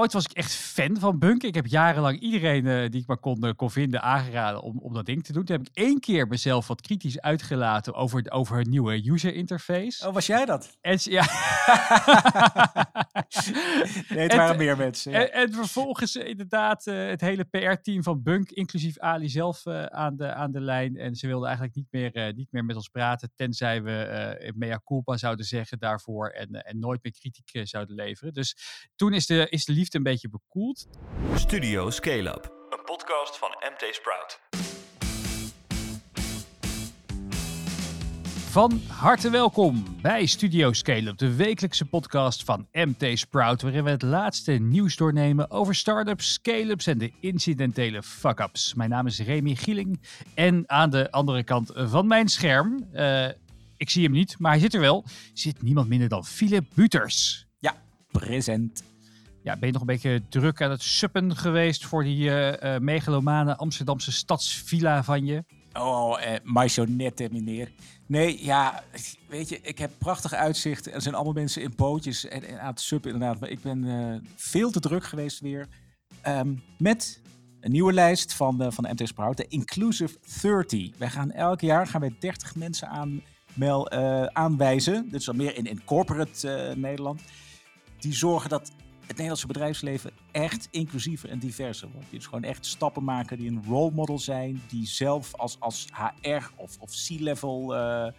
ooit was ik echt fan van Bunk. Ik heb jarenlang iedereen eh, die ik maar kon, eh, kon vinden aangeraden om, om dat ding te doen. Toen heb ik één keer mezelf wat kritisch uitgelaten over, over het nieuwe user interface. Oh, was jij dat? En, ja. Nee, het En waren meer mensen. ja. En, en vervolgens eh, inderdaad het hele PR-team van Bunk, inclusief Ali zelf, aan, de, aan de lijn. En ze wilden eigenlijk niet meer, niet meer met ons praten, tenzij we mea culpa zouden zeggen daarvoor en, en nooit meer kritiek zouden leveren. Dus toen is de, is de liefde een beetje bekoeld. Studio Scale Up. Een podcast van MT Sprout. Van harte welkom bij Studio Scale-up, de wekelijkse podcast van MT Sprout, waarin we het laatste nieuws doornemen over startups, scale-ups en de incidentele fuck-ups. Mijn naam is Remy Gieling en aan de andere kant van mijn scherm, eh, ik zie hem niet, maar hij zit er wel, zit niemand minder dan Philip Buters. Ja, present. Ja, ben je nog een beetje druk aan het suppen geweest voor die eh eh, megalomane Amsterdamse stadsvilla van je? Oh, eh, marionette, meneer. Nee, ja, weet je, ik heb prachtig uitzicht. Er zijn allemaal mensen in bootjes en, aan het suppen inderdaad. Maar ik ben eh, veel te druk geweest weer. Ehm, met een nieuwe lijst van, eh, van MT Sprout, de Inclusive 30. Wij gaan elk jaar gaan wij 30 mensen aanmel, eh, aanwijzen. Dit is al meer in, in corporate eh, Nederland. Die zorgen dat het Nederlandse bedrijfsleven echt inclusiever en diverser wordt. Dus gewoon echt stappen maken die een role model zijn. Die zelf als, als HR of, of C-level eh,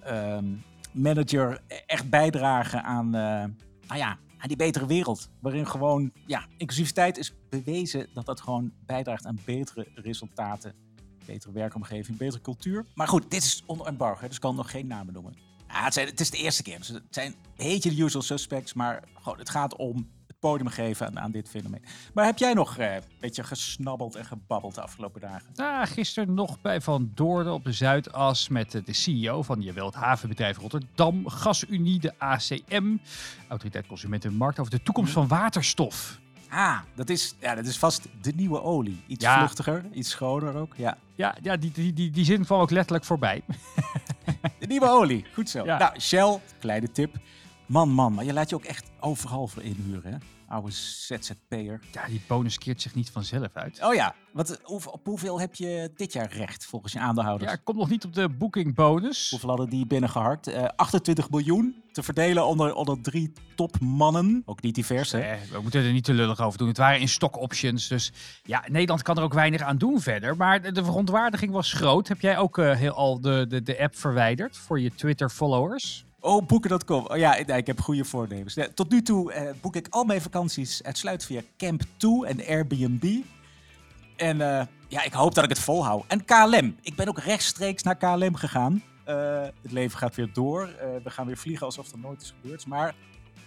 ehm, manager echt bijdragen aan, eh, nou ja, aan die betere wereld. Waarin gewoon, ja, inclusiviteit is bewezen dat dat gewoon bijdraagt aan betere resultaten. Betere werkomgeving, betere cultuur. Maar goed, dit is onder embargo, dus kan nog geen namen noemen. Het, zijn, het is de eerste keer. Dus het zijn een beetje de usual suspects, maar gewoon, het gaat om podium geven aan, aan dit fenomeen. Maar heb jij nog eh, een beetje gesnabbeld en gebabbeld de afgelopen dagen? Nou, gisteren nog bij Van Doorn op de Zuidas met de CEO van jawel, het havenbedrijf Rotterdam, GasUnie, de ACM, Autoriteit Consumenten en Markt, over de toekomst van waterstof. Ah, dat is, ja, dat is vast de nieuwe olie. Iets Ja. vluchtiger, iets schoner ook. Ja, Ja, ja die, die, die, die zin kwam ook letterlijk voorbij. de nieuwe olie. Goed zo. Ja. Nou, Shell, kleine tip. Man, man, maar je laat je ook echt overal voor inhuren, hè? Oude ZZP'er. Ja, die bonus keert zich niet vanzelf uit. Oh ja, wat, op hoeveel heb je dit jaar recht volgens je aandeelhouders? Ja, komt nog niet op de booking bonus. Hoeveel hadden die binnengeharkt? Eh 28 miljoen te verdelen onder, onder drie topmannen. Ook niet divers, hè? Eh, we moeten er niet te lullig over doen. Het waren in stock options. Dus ja, Nederland kan er ook weinig aan doen verder. Maar de, de verontwaardiging was groot. Heb jij ook eh, heel al de, de, de app verwijderd voor je Twitter-followers? Oh, boeken.com. Oh ja, ik heb goede voornemens. Tot nu toe eh, boek ik al mijn vakanties uitsluitend via Camp 2 en Airbnb. En eh, ja, ik hoop dat ik het volhoud. En KLM. Ik ben ook rechtstreeks naar KLM gegaan. Eh, het leven gaat weer door. Eh, we gaan weer vliegen alsof er nooit is gebeurd. Maar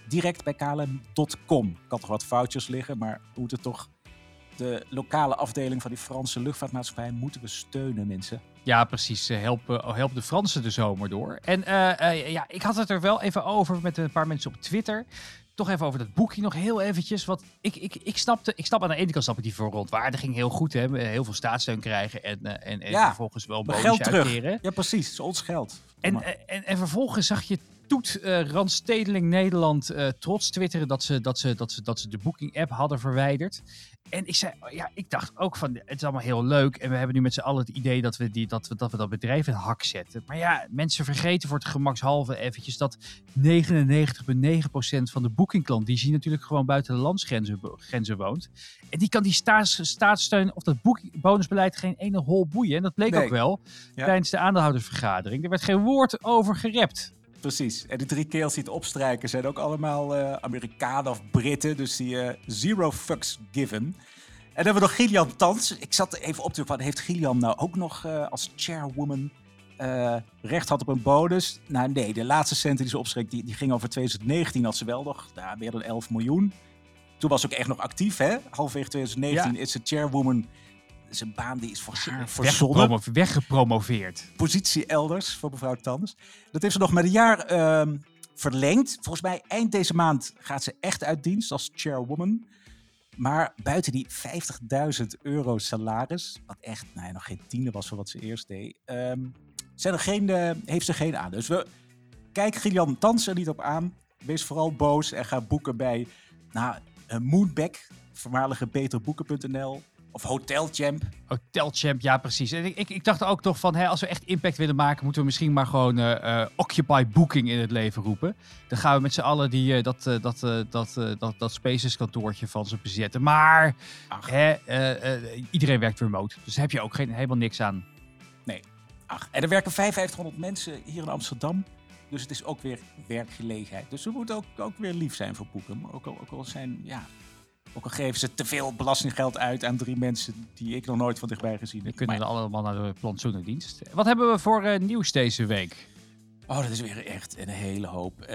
direct bij KLM.com. Ik had nog wat foutjes liggen, maar moeten toch de lokale afdeling van die Franse luchtvaartmaatschappij moeten we steunen, mensen. Ja, precies. Help, help de Fransen de zomer door. En eh, eh, ja, ik had het er wel even over met een paar mensen op Twitter. Toch even over dat boekje nog heel eventjes. Want ik, ik, ik, snapte, ik snap aan de ene kant snap ik die verontwaardiging heel goed. Hè? Heel veel staatssteun krijgen en, eh, en, en Ja, vervolgens wel geld terug. uitkeren. Ja, precies. Het is ons geld. En, en, en vervolgens zag je Toet eh Randstedeling Nederland eh, trots twitteren dat ze, dat, ze, dat, ze, dat ze de Booking app hadden verwijderd. En ik zei, ja, ik dacht ook van, het is allemaal heel leuk. En we hebben nu met z'n allen het idee dat we, die, dat, we, dat we dat bedrijf in hak zetten. Maar ja, mensen vergeten voor het gemakshalve eventjes dat 99,9% van de boekingklant, die zien natuurlijk gewoon buiten de landsgrenzen grenzen woont. En die kan die staats, staatssteun of dat boeking, bonusbeleid geen ene hol boeien. En dat bleek Nee. ook wel Ja. tijdens de aandeelhoudersvergadering. Er werd geen woord over gerept. Precies. En die drie keels die het opstrijken zijn ook allemaal eh, Amerikanen of Britten. Dus die eh, zero fucks given. En dan hebben we nog Gillian Tans. Ik zat even op te van, heeft Gillian nou ook nog eh, als chairwoman recht had op een bonus? Nou nee, de laatste centen die ze opschreef, die, die ging over 2019 had ze wel nog nou, meer dan 11 miljoen. Toen was ze ook echt nog actief, hè? Halverwege 2019 is ze chairwoman. Zijn baan die is voor verzonnen Weggepromo- weggepromoveerd. positie elders voor mevrouw Tanders. Dat heeft ze nog met een jaar ehm, verlengd. Volgens mij eind deze maand gaat ze echt uit dienst als chairwoman. Maar buiten die 50.000 euro salaris, wat echt nou ja, nog geen tiende was van wat ze eerst deed, ehm, zijn er geen, eh, heeft ze geen aan. Dus we, kijk Gillian Tans er niet op aan. Wees vooral boos en ga boeken bij nou, Moonback, voormalige beterboeken.nl of Hotelchamp. Hotelchamp, ja precies. En ik, ik, ik dacht ook toch van, hè, als we echt impact willen maken, moeten we misschien maar gewoon uh, Occupy Booking in het leven roepen. Dan gaan we met z'n allen die, uh, dat, dat, dat, dat, dat Spaces kantoortje van ze bezetten. Maar hè, iedereen werkt remote, dus daar heb je ook geen, helemaal niks aan. Nee. Ach, en er werken 5500 mensen hier in Amsterdam. Dus het is ook weer werkgelegenheid. Dus we moeten ook, ook weer lief zijn voor boeken. Ook al, ook al zijn, ja, ook al geven ze te veel belastinggeld uit aan drie mensen die ik nog nooit van dichtbij gezien heb. We kunnen maar... allemaal naar de plantsoenendienst. Wat hebben we voor uh, nieuws deze week? Oh, dat is weer echt een hele hoop. Uh,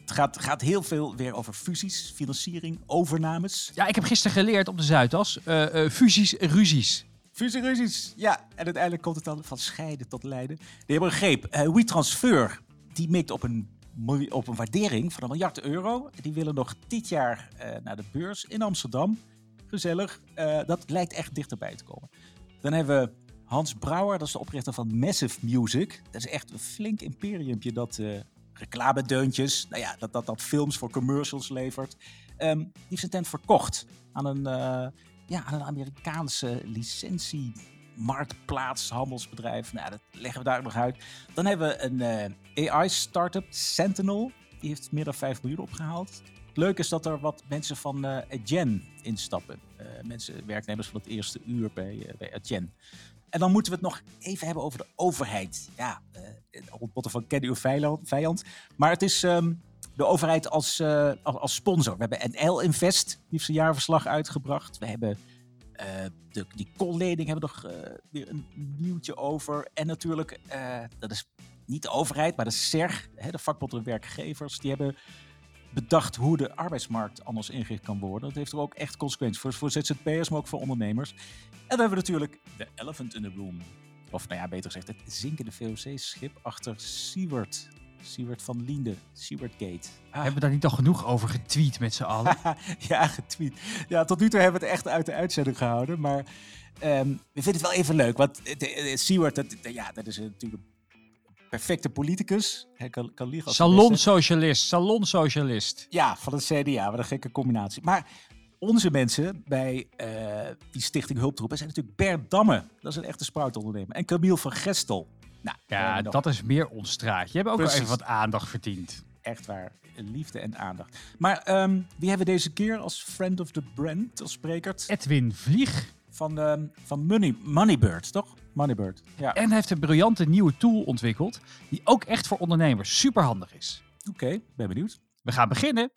het gaat, gaat, heel veel weer over fusies, financiering, overnames. Ja, ik heb gisteren geleerd op de Zuidas. Uh, fusies, ruzies. Fusie, ruzies. Ja, en uiteindelijk komt het dan van scheiden tot lijden. Die hebben een greep. WeTransfer, die mikt op een op een waardering van een miljard euro. Die willen nog dit jaar uh, naar de beurs in Amsterdam. Gezellig. Uh, dat lijkt echt dichterbij te komen. Dan hebben we Hans Brouwer, dat is de oprichter van Massive Music. Dat is echt een flink imperiumpje dat uh, reclamedeuntjes, nou ja, dat, dat, dat films voor commercials levert. Um, die heeft zijn tent verkocht aan een, ja, aan een Amerikaanse licentie marktplaats, handelsbedrijf. Nou, dat leggen we daar nog uit. Dan hebben we een uh, AI-startup, Sentinel. Die heeft meer dan 5 miljoen opgehaald. Het leuke is dat er wat mensen van uh, Adyen instappen. Uh, mensen, werknemers van het eerste uur bij, uh, bij Adyen. En dan moeten we het nog even hebben over de overheid. Ja, op het botten van ken uw vijand. Maar het is um, de overheid als, als, als, sponsor. We hebben NL Invest, die heeft zijn jaarverslag uitgebracht. We hebben de, die koolleding hebben we nog uh, weer een nieuwtje over. En natuurlijk, uh, dat is niet de overheid, maar de SERG, hè, de vakbond en werkgevers, die hebben bedacht hoe de arbeidsmarkt anders ingericht kan worden. Dat heeft er ook echt consequenties voor, voor ZZP'ers, maar ook voor ondernemers. En dan hebben we natuurlijk de elephant in the room. Of nou ja, beter gezegd, het zinkende VOC-schip achter Seward. Siewert van Liende, Siewert Gate. Ah. Hebben we daar niet al genoeg over getweet met z'n allen? ja, getweet. Ja, tot nu toe hebben we het echt uit de uitzending gehouden. Maar um, we vinden het wel even leuk. Want Siewert, dat, ja, dat is natuurlijk een perfecte politicus. Hij kan, kan liegen Salonsocialist, salonsocialist. Ja, van het CDA, wat een gekke combinatie. Maar onze mensen bij uh, die stichting Hulptroepen zijn natuurlijk Bert Damme. Dat is een echte sproutondernemer. En Camille van Gestel. Nou, ja, dat is meer ons straatje. Je hebt ook wel even wat aandacht verdiend. Echt waar. Liefde en aandacht. Maar um, wie hebben we deze keer als friend of the brand, als spreker? Edwin Vlieg. Van, um, van Money, Moneybird, toch? Moneybird, ja. En hij heeft een briljante nieuwe tool ontwikkeld... die ook echt voor ondernemers superhandig is. Oké, okay, ben benieuwd. We gaan beginnen.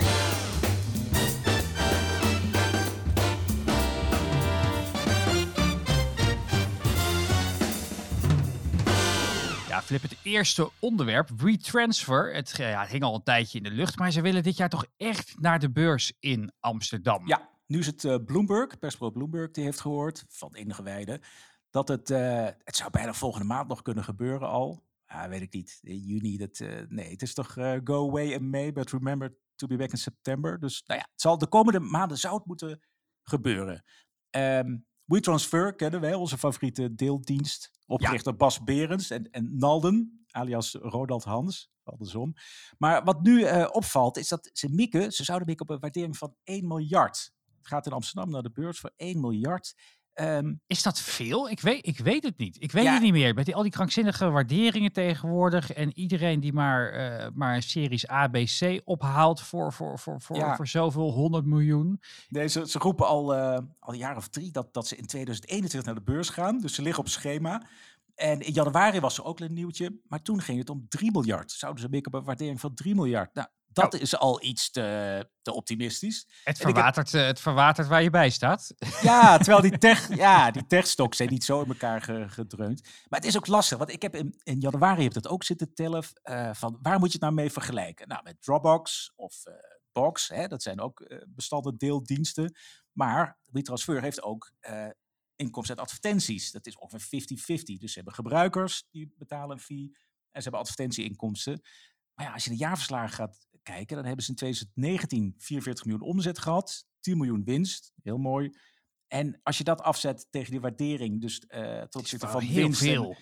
Flip, het eerste onderwerp, retransfer. Het, ja, het hing al een tijdje in de lucht, maar ze willen dit jaar toch echt naar de beurs in Amsterdam. Ja, nu is het uh, Bloomberg, persbureau Bloomberg, die heeft gehoord van enige wijde dat het, uh, het zou bijna volgende maand nog kunnen gebeuren al. Weet ik niet. In juni, dat, uh, nee, het is toch go away in May, but remember to be back in September. Dus nou ja, het zal de komende maanden zou het moeten gebeuren. Um, WeTransfer kennen wij, onze favoriete deeldienst. Opgericht door Bas Berends en, en Nalden, alias Rodald Hans. Andersom. Maar wat nu uh, opvalt, is dat ze mikken, ze zouden mikken op een waardering van 1 miljard. Het gaat in Amsterdam naar de beurs voor 1 miljard. Um, is dat veel? Ik weet, ik weet het niet. Ik weet ja, het niet meer. Met die, al die krankzinnige waarderingen tegenwoordig. En iedereen die maar, uh, maar series A, B, C ophaalt voor, voor, voor, voor, ja. voor zoveel 100 miljoen. Nee, ze, ze roepen al, uh, al een jaar of drie dat, dat ze in 2021 naar de beurs gaan. Dus ze liggen op schema. En in januari was er ook een nieuwtje. Maar toen ging het om 3 miljard. Zouden ze mikken op een waardering van 3 miljard? Nou, dat oh. is al iets te, te optimistisch. Het verwatert, heb... het verwatert waar je bij staat. Ja, terwijl die, tech, ja, die techstocks zijn niet zo in elkaar gedreund. Maar het is ook lastig, want ik heb in, in januari heb dat ook zitten tellen. Uh, van waar moet je het nou mee vergelijken? Nou, met Dropbox of uh, Box, hè, dat zijn ook uh, bestanden deeldiensten. Maar WeTransfer heeft ook inkomsten uit advertenties. Dat is ongeveer 50-50. Dus ze hebben gebruikers die betalen een fee en ze hebben advertentieinkomsten. Maar ja, als je de jaarverslagen gaat kijken, dan hebben ze in 2019 44 miljoen omzet gehad, 10 miljoen winst, heel mooi. En als je dat afzet tegen die waardering, dus uh, tot opzichte van heel winst veel.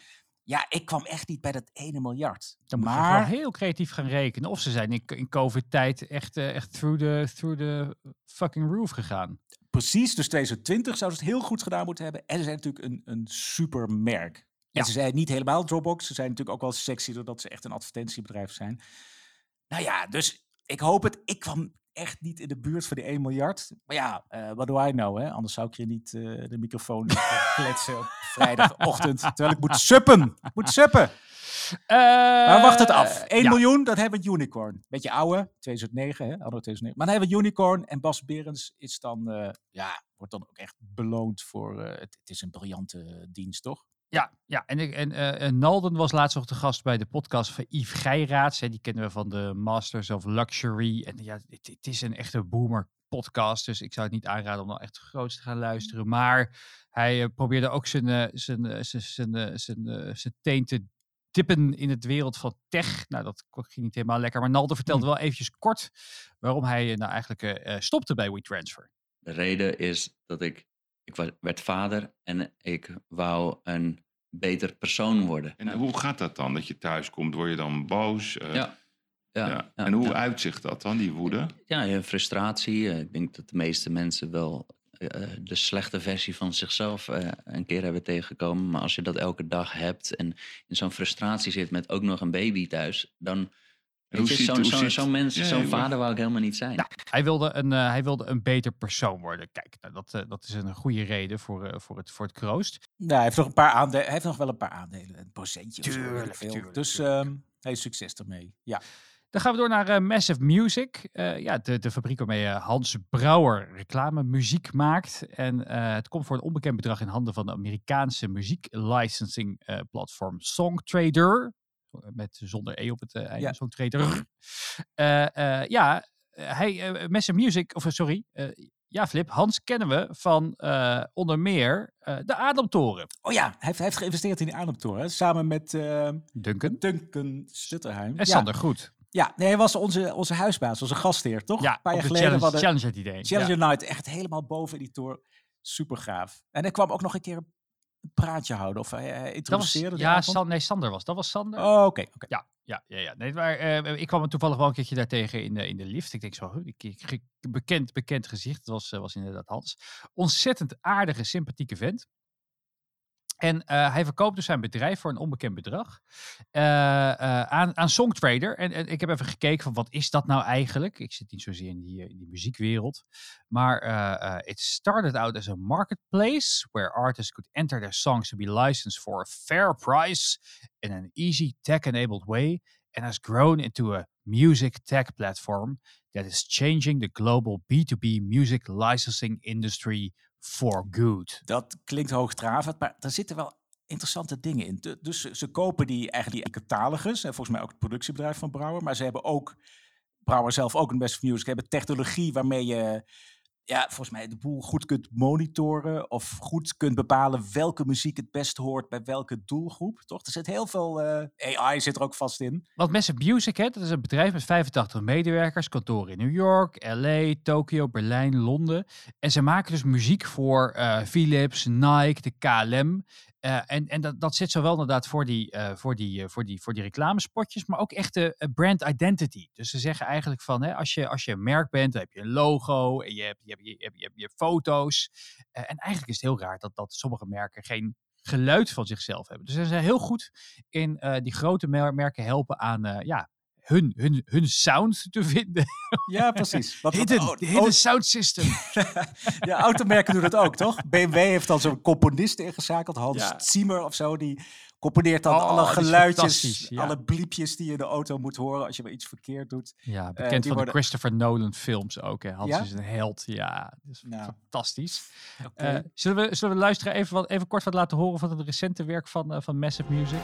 ja, ik kwam echt niet bij dat 1 miljard. Dan moet je maar wel heel creatief gaan rekenen. Of ze zijn in, in COVID-tijd echt, eh, echt through, the, through the fucking roof gegaan. precies, dus 2020 zouden ze het heel goed gedaan moeten hebben. En ze zijn natuurlijk een, een super merk. En Ja. ze zijn niet helemaal Dropbox. Ze zijn natuurlijk ook wel sexy doordat ze echt een advertentiebedrijf zijn. Nou ja, dus ik hoop het. Ik kwam echt niet in de buurt van die 1 miljard. Maar ja, eh wat do I know, hè? Anders zou ik je niet eh, de microfoon kletsen op vrijdagochtend. Terwijl ik moet suppen. Ik moet suppen. Maar wacht het af. 1 Eh, ja. miljoen, dan hebben we het unicorn. Beetje oude, 2009, hè? Anno 2009. Maar dan hebben we het unicorn. En Bas Berends is dan, eh, ja, wordt dan ook echt beloond voor... eh, het, het is een briljante eh, dienst, toch? Ja, ja. en, ik- en eh, en Nalden was laatst nog de gast bij de podcast van Yves Geiraats. Hè, die kennen we van de Masters of Luxury. En ja, het, het is een echte boomer podcast. Dus ik zou het niet aanraden om dan echt groots te gaan luisteren. Maar hij eh, probeerde ook zijn, eh, zijn, eh, zijn, zijn, eh, zijn, eh, zijn teen te tippen in het wereld van tech. Nou, dat ging niet helemaal lekker. Maar Nalden vertelde wel eventjes kort waarom hij eh, nou eigenlijk eh, eh, stopte bij WeTransfer. De reden is dat ik, ik werd vader en ik wou een beter persoon worden. En hoe gaat dat dan? Dat je thuis komt, word je dan boos? Eh, Ja. Ja, ja. en hoe ja. uitzicht dat dan, die woede? Ja, je frustratie. Eh, Ik denk dat de meeste mensen wel eh, de slechte versie van zichzelf een keer hebben tegengekomen. Maar als je dat elke dag hebt en in zo'n frustratie zit met ook nog een baby thuis, dan... zo'n hoe zo'n- ziet- zo'n mens, Ja, zo'n ja, vader wou ik helemaal niet zijn. Nou, hij wilde een, eh, hij wilde een beter persoon worden. Kijk, nou, dat, eh, dat is een goede reden voor, eh, voor, het, voor het kroost. Nou, hij heeft nog een paar aandelen. Hij heeft nog wel een paar aandelen. Een procentje of zo, Tuurlijk, tuurlijk, dus tuurlijk. ehm hij is succes ermee. Ja. Dan gaan we door naar eh, Massive Music. Eh, ja, de, de fabriek waarmee Hans Brouwer reclamemuziek maakt. En eh, het komt voor een onbekend bedrag in handen van de Amerikaanse muzieklicensing eh platform Songtrader. Met zonder E op het eh, einde, Ja. Songtrader. Eh, eh, ja, hij, Massive Music, of sorry, ja Flip, Hans kennen we van onder meer de Ademtoren. Oh ja, hij heeft, hij heeft geïnvesteerd in die ademtoren. Samen met ehm, Duncan Duncan Stutterheim. en ja. Sander Goed. Ja, nee, hij was onze, onze huisbaas, onze gastheer, toch? Ja, een paar jaar de geleden. challenge, we hadden challenge het idee. Challenger Ja. Night, echt helemaal boven in die toren. Super gaaf. En hij kwam ook nog een keer een praatje houden. Of hij, hij Dat was, introduceerde de ja. San, nee, Sander was. Dat was Sander. Oh, oké. Ja, ja, ja, ja. Nee, maar, eh, ik kwam toevallig wel een keertje daartegen in de, in de lift. Ik denk zo, ik, ik, bekend, bekend gezicht. Dat was, eh, was inderdaad Hans. Ontzettend aardige, sympathieke vent. En eh, hij verkoopt dus zijn bedrijf voor een onbekend bedrag eh, eh, aan, aan Songtrader. En, en ik heb even gekeken van wat is dat nou eigenlijk? Ik zit niet zozeer in die, in die muziekwereld. Maar it started out as a marketplace where artists could enter their songs to be licensed for a fair price in an easy tech-enabled way and has grown into a music tech platform that is changing the global B2B music licensing industry for good. Dat klinkt hoogdravend, maar er zitten wel interessante dingen in. Du- Dus ze, ze kopen die eigenlijk die catalogus. En volgens mij ook het productiebedrijf van Brouwer. Maar ze hebben ook, Brouwer zelf ook een Best of Music, hebben technologie waarmee je ja, volgens mij de boel goed kunt monitoren. Of goed kunt bepalen welke muziek het best hoort bij welke doelgroep. Toch? Er zit heel veel eh, AI zit er ook vast in. Want Massive Music, hè, dat is een bedrijf met 85 medewerkers, kantoren in New York, LA, Tokio, Berlijn, Londen. En ze maken dus muziek voor eh, Philips, Nike, de KLM. Eh, en en dat, dat zit zowel inderdaad voor die, eh, voor, die, eh, voor, die, voor die reclamespotjes, maar ook echt de brand identity. Dus ze zeggen eigenlijk van, hè, als, je, als je een merk bent, dan heb je een logo en je hebt, je hebt, je hebt, je foto's. En eigenlijk is het heel raar dat, dat sommige merken geen geluid van zichzelf hebben. Dus ze zijn heel goed in die grote mer- merken helpen aan ja, hun, hun, hun sound te vinden. Ja, precies. Wat, wat- Hidden, oh, de hidden oh, sound system. ja, automerken doen dat ook, toch? BMW heeft dan zo'n componist ingeschakeld, Hans Ja. Zimmer of zo. Die componeert dan Oh, alle geluidjes, ja. alle bliepjes die je in de auto moet horen als je maar iets verkeerd doet. Ja, die bekend van de Christopher Nolan films ook. Hè. Hans Ja? is een held. Ja, dat is Nou. fantastisch. Eh, zullen, we, zullen we luisteren even, wat, even kort wat laten horen van het recente werk van, eh, van Massive Music?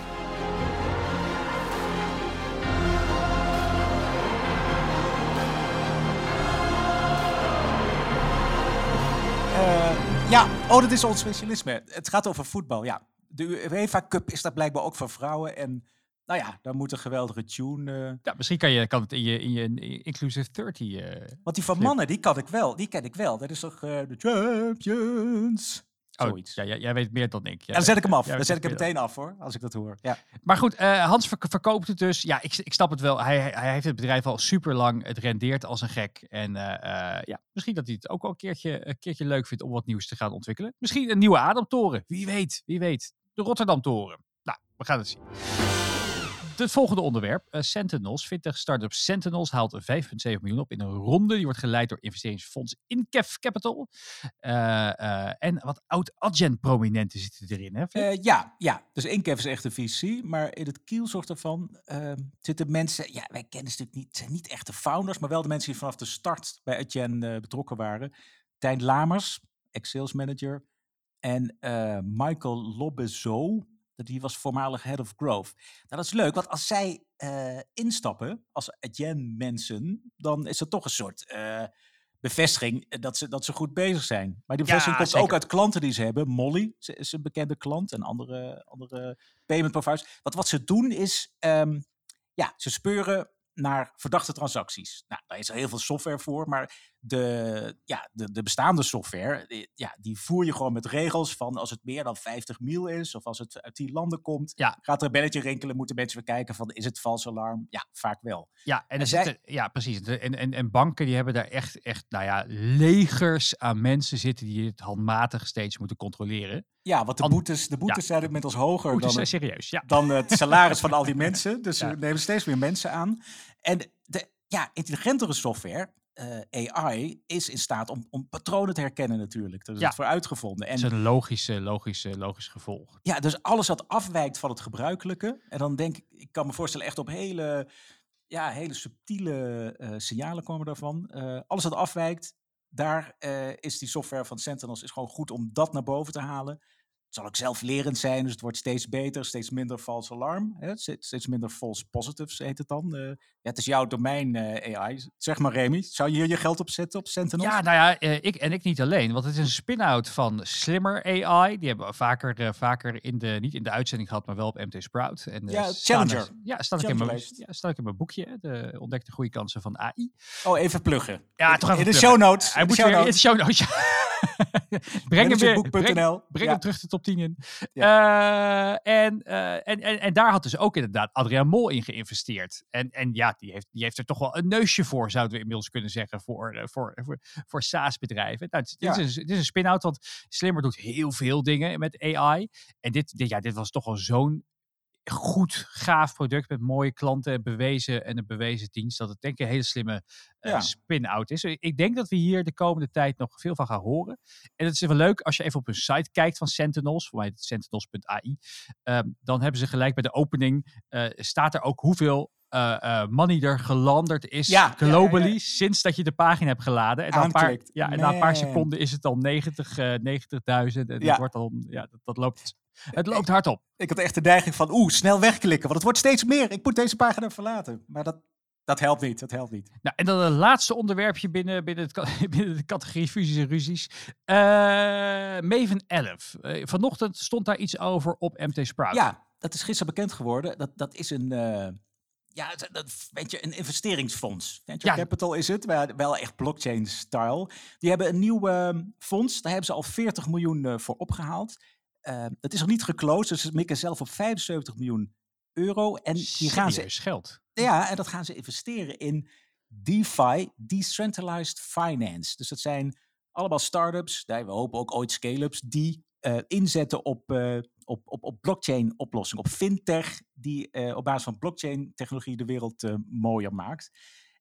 Ja, oh, dat is ons specialisme. Het gaat over voetbal, ja. De UEFA Cup is dat blijkbaar ook voor vrouwen. En nou ja, daar moet een geweldige tune... eh, Ja, misschien kan, je, kan het in je, in je Inclusive 30... eh, want die van Flip. mannen, die kan ik wel. Die ken ik wel. Dat is toch eh, de Champions? Oh, Zoiets. ja, jij, weet meer dan ik. Ja, dan zet ik hem af. Dan zet ik hem meteen af hoor, als ik dat hoor. Ja. Maar goed, eh, Hans verk- verkoopt het dus. Ja, ik, ik snap het wel. Hij, hij heeft het bedrijf al super lang. Het rendeert als een gek. En eh, eh, ja, misschien dat hij het ook wel een keertje, een keertje leuk vindt om wat nieuws te gaan ontwikkelen. Misschien een nieuwe Ademtoren. Wie weet, wie weet. De Rotterdam-toren. Nou, we gaan het zien. Het volgende onderwerp, eh, Sentinels. Vintage startup Sentinels haalt 5,7 miljoen op in een ronde. Die wordt geleid door investeringsfonds Incaf Capital. Eh, eh, en wat oud-Adyen-prominenten zitten erin, hè? Ja, ja, dus Incaf is echt een VC, maar in het kielzorg daarvan ehm, zitten mensen, ja, wij kennen ze natuurlijk niet, zijn niet echt de founders, maar wel de mensen die vanaf de start bij Adyen betrokken waren. Tijn Lamers, ex-sales manager, en Michael Lobbezo, die was voormalig head of growth. Nou, dat is leuk, want als zij eh, instappen als Adyen-mensen, dan is er toch een soort eh, bevestiging dat ze, dat ze goed bezig zijn. Maar die Ja, bevestiging komt zeker. ook uit klanten die ze hebben. Molly ze is een bekende klant en andere, andere payment providers. Want wat ze doen is, ehm, ja, ze speuren naar verdachte transacties. Nou, daar is er heel veel software voor, maar de, ja, de, de bestaande software, die, ja, die voer je gewoon met regels van als het meer dan 50 mil is of als het uit die landen komt, Ja. gaat er een belletje rinkelen, moeten mensen weer kijken van is het vals alarm? Ja, vaak wel. Ja, en, En zij- zitten, ja, precies. En, en, en banken die hebben daar echt, echt, nou ja, legers aan mensen zitten die het handmatig steeds moeten controleren. Ja, want de boetes, de boetes zijn inmiddels hoger dan, het- serieus. Ja. dan het salaris van al die mensen. Dus Ja. we nemen steeds meer mensen aan. En de ja, intelligentere software, eh, AI, is in staat om, om patronen te herkennen natuurlijk. Daar is Ja. het voor uitgevonden. Dat is En een logische, logische, logisch gevolg. ja, dus alles wat afwijkt van het gebruikelijke. En dan denk ik, ik kan me voorstellen echt op hele, ja, hele subtiele eh, signalen komen daarvan. Eh, alles wat afwijkt, daar is die software van Sentinels is gewoon goed om dat naar boven te halen. Het zal ook zelflerend zijn, dus het wordt steeds beter, steeds minder false alarm. Hè? Steeds, minder false positives heet het dan. Eh, ja, het is jouw domein eh, AI. Zeg maar Remy, zou je hier je geld op zetten op Sentinels? Ja, nou ja, eh, ik en ik niet alleen. Want het is een spin-out van Slimmer AI. Die hebben we vaker, vaker in de, niet in de uitzending gehad, maar wel op MT Sprout. En, Ja, Challenger. er- ja, staat ook in mijn, ja, staat ook in mijn boekje. De ontdekte goede kansen van AI. Oh, even pluggen. Ja, toch even In de pluggen. show notes. Hij de moet show weer in de show notes. breng hem weer. Breng, breng Ja. hem terug de top 10 in. Eh, en, eh, en, en, en daar had dus ook inderdaad Adriaan Mol in geïnvesteerd. En, en ja, die heeft, die heeft er toch wel een neusje voor, zouden we inmiddels kunnen zeggen, voor, eh, voor, voor, voor SaaS-bedrijven. Nou, het, dit, is, dit is een spin-out, want Slimmer doet heel veel dingen met AI. En dit, dit, ja, dit was toch wel zo'n goed, gaaf product met mooie klanten en bewezen en een bewezen dienst. Dat het denk ik een hele slimme Ja. spin-out is. Ik denk dat we hier de komende tijd nog veel van gaan horen. En het is wel leuk als je even op hun site kijkt van Sentinels, voor mij sentinels.ai. ehm, dan hebben ze gelijk bij de opening, eh, staat er ook hoeveel eh, money er gelanderd is Ja, ja, ja, ja. globally sinds dat je de pagina hebt geladen. En na een paar, ja, en na een paar seconden is het al 90, eh 90.000. En dat, wordt dan, ja, dat, dat loopt, het loopt hard op. Ik had echt de neiging van, oeh, snel wegklikken, want het wordt steeds meer. Ik moet deze pagina verlaten. Maar dat, dat helpt niet, dat helpt niet. Nou, en dan een laatste onderwerpje binnen, binnen, het, binnen de categorie fusies en ruzies. Eh, Maven 11. Eh, vanochtend stond daar iets over op MT Sprout. Ja, dat is gisteren bekend geworden. Dat, dat is een, ja, dat- weet je, een investeringsfonds. Venture Ja. Capital is het, maar wel echt blockchain-style. Die hebben een nieuw eh, fonds, daar hebben ze al 40 miljoen eh, voor opgehaald. Eh, dat is nog niet geclosed, dus ze mikken zelf op 75 miljoen euro. En die gaan ze geld. Ja, en dat gaan ze investeren in DeFi, Decentralized Finance. Dus dat zijn allemaal startups, nee, we hopen ook ooit scale-ups, die eh, inzetten op, eh, op, op, op blockchain oplossingen, op fintech, die eh, op basis van blockchain technologie de wereld eh, mooier maakt.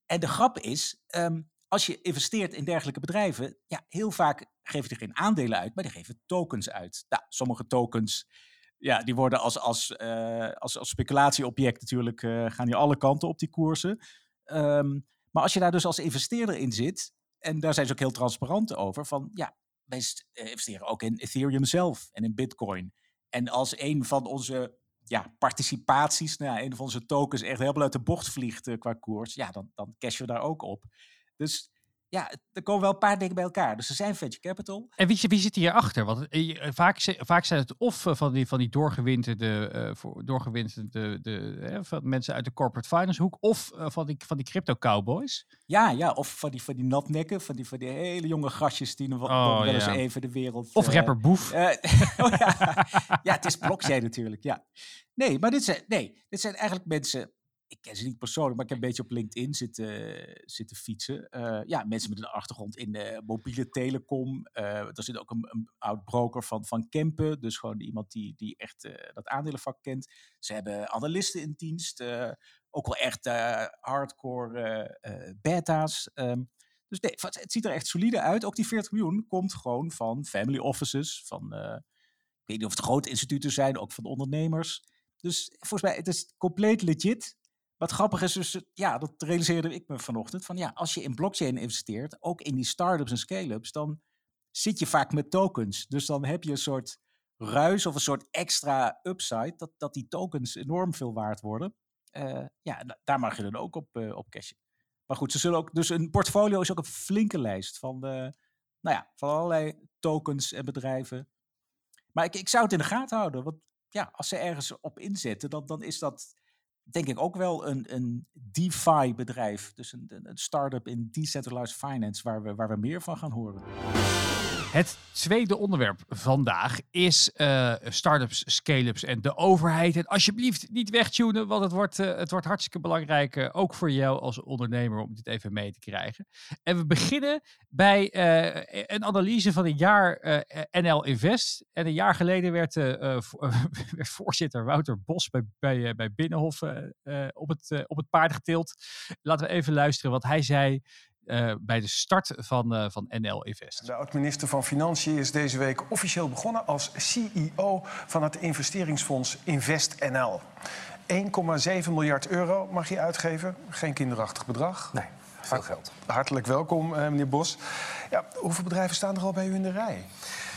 En de grap is, ehm, als je investeert in dergelijke bedrijven, ja, heel vaak geven die geen aandelen uit, maar die geven tokens uit. Nou, sommige tokens, ja, die worden als, als, eh, als, als speculatieobject natuurlijk, gaan die alle kanten op die koersen. Ehm, maar als je daar dus als investeerder in zit, en daar zijn ze ook heel transparant over, van ja, wij st- investeren ook in Ethereum zelf en in Bitcoin. En als een van onze ja, participaties, nou, een van onze tokens echt helemaal uit de bocht vliegt eh, qua koers, ja, dan, dan cashen we daar ook op. Dus ja, er komen wel een paar dingen bij elkaar. Dus er zijn venture capital. En wie, wie zit hierachter? Want eh, eh, vaak, vaak zijn het of eh, van die, van die doorgewinterde, voor, doorgewinterde de, eh, van mensen uit de corporate finance hoek, of van die, van die crypto cowboys. Ja, ja, of van die, van die natnekken, van die, van die hele jonge gastjes die nog wel, Oh, wel eens ja. even de wereld... Of rapper Boef. oh ja. ja, het is blockchain natuurlijk, ja. Nee, maar dit zijn, nee, dit zijn eigenlijk mensen... Ik ken ze niet persoonlijk, maar ik heb een beetje op LinkedIn zitten, fietsen. Eh, ja, mensen met een achtergrond in de mobiele telecom. Eh er zit ook een, een oud broker van, van Kempen. Dus gewoon iemand die, die echt eh, dat aandelenvak kent. Ze hebben analisten in dienst. eh, ook wel echt eh, hardcore eh, eh, beta's. Ehm, dus nee, het ziet er echt solide uit. Ook die 40 miljoen komt gewoon van family offices. Van, eh, ik weet niet of het grote instituten zijn, ook van ondernemers. Dus volgens mij, het is compleet legit. Wat grappig is dus, ja, dat realiseerde ik me vanochtend. Van ja, als je in blockchain investeert, ook in die start-ups en scale-ups, dan zit je vaak met tokens. Dus dan heb je een soort ruis of een soort extra upside, dat, dat die tokens enorm veel waard worden. Eh, ja, da- daar mag je dan ook op, eh, op cashen. Maar goed, ze zullen ook, dus een portfolio is ook een flinke lijst van, de, nou ja, van allerlei tokens en bedrijven. Maar ik, ik zou het in de gaten houden, want ja, als ze ergens op inzetten, dan, dan is dat denk ik ook wel een, een DeFi-bedrijf. Dus een, een een start-up in decentralized finance, waar we, waar we meer van gaan horen. Het tweede onderwerp vandaag is eh startups, scale-ups en de overheid. En alsjeblieft niet wegtunen, want het wordt, eh, het wordt hartstikke belangrijk, eh, ook voor jou als ondernemer, om dit even mee te krijgen. En we beginnen bij een analyse van een jaar NL Invest. En een jaar geleden werd, vo- werd voorzitter Wouter Bos bij, bij, bij Binnenhof op, het, op het paard getild. Laten we even luisteren wat hij zei eh, bij de start van, eh, van NL Invest. De oud-minister van Financiën is deze week officieel begonnen als CEO van het investeringsfonds InvestNL. 1,7 miljard euro mag je uitgeven. Geen kinderachtig bedrag. Nee, veel geld. Hartelijk welkom, eh, meneer Bos. Ja, hoeveel bedrijven staan er al bij u in de rij?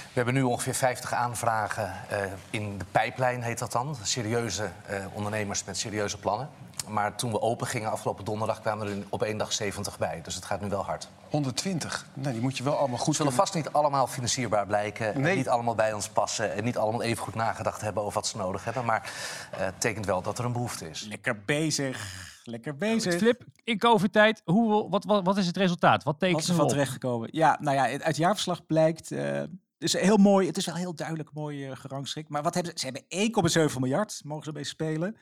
We hebben nu ongeveer 50 aanvragen eh, in de pijplijn, heet dat dan. Serieuze eh, ondernemers met serieuze plannen. Maar toen we open gingen afgelopen donderdag kwamen er op één dag 70 bij. Dus het gaat nu wel hard. 120. Nou, die moet je wel allemaal goed Zullen kunnen- vast niet allemaal financierbaar blijken. en Nee. Niet allemaal bij ons passen. En niet allemaal even goed nagedacht hebben over wat ze nodig hebben. Maar eh, het tekent wel dat er een behoefte is. Lekker bezig, lekker bezig. Flip, in COVID-tijd, hoe, wat, wat, wat is het resultaat? Wat tekent er er van terechtgekomen? Ja, nou ja, uit het jaarverslag blijkt. eh, het is heel mooi. Het is wel heel duidelijk mooi eh, gerangschikt. Maar wat hebben ze? Ze hebben 1,7 miljard mogen ze mee spelen.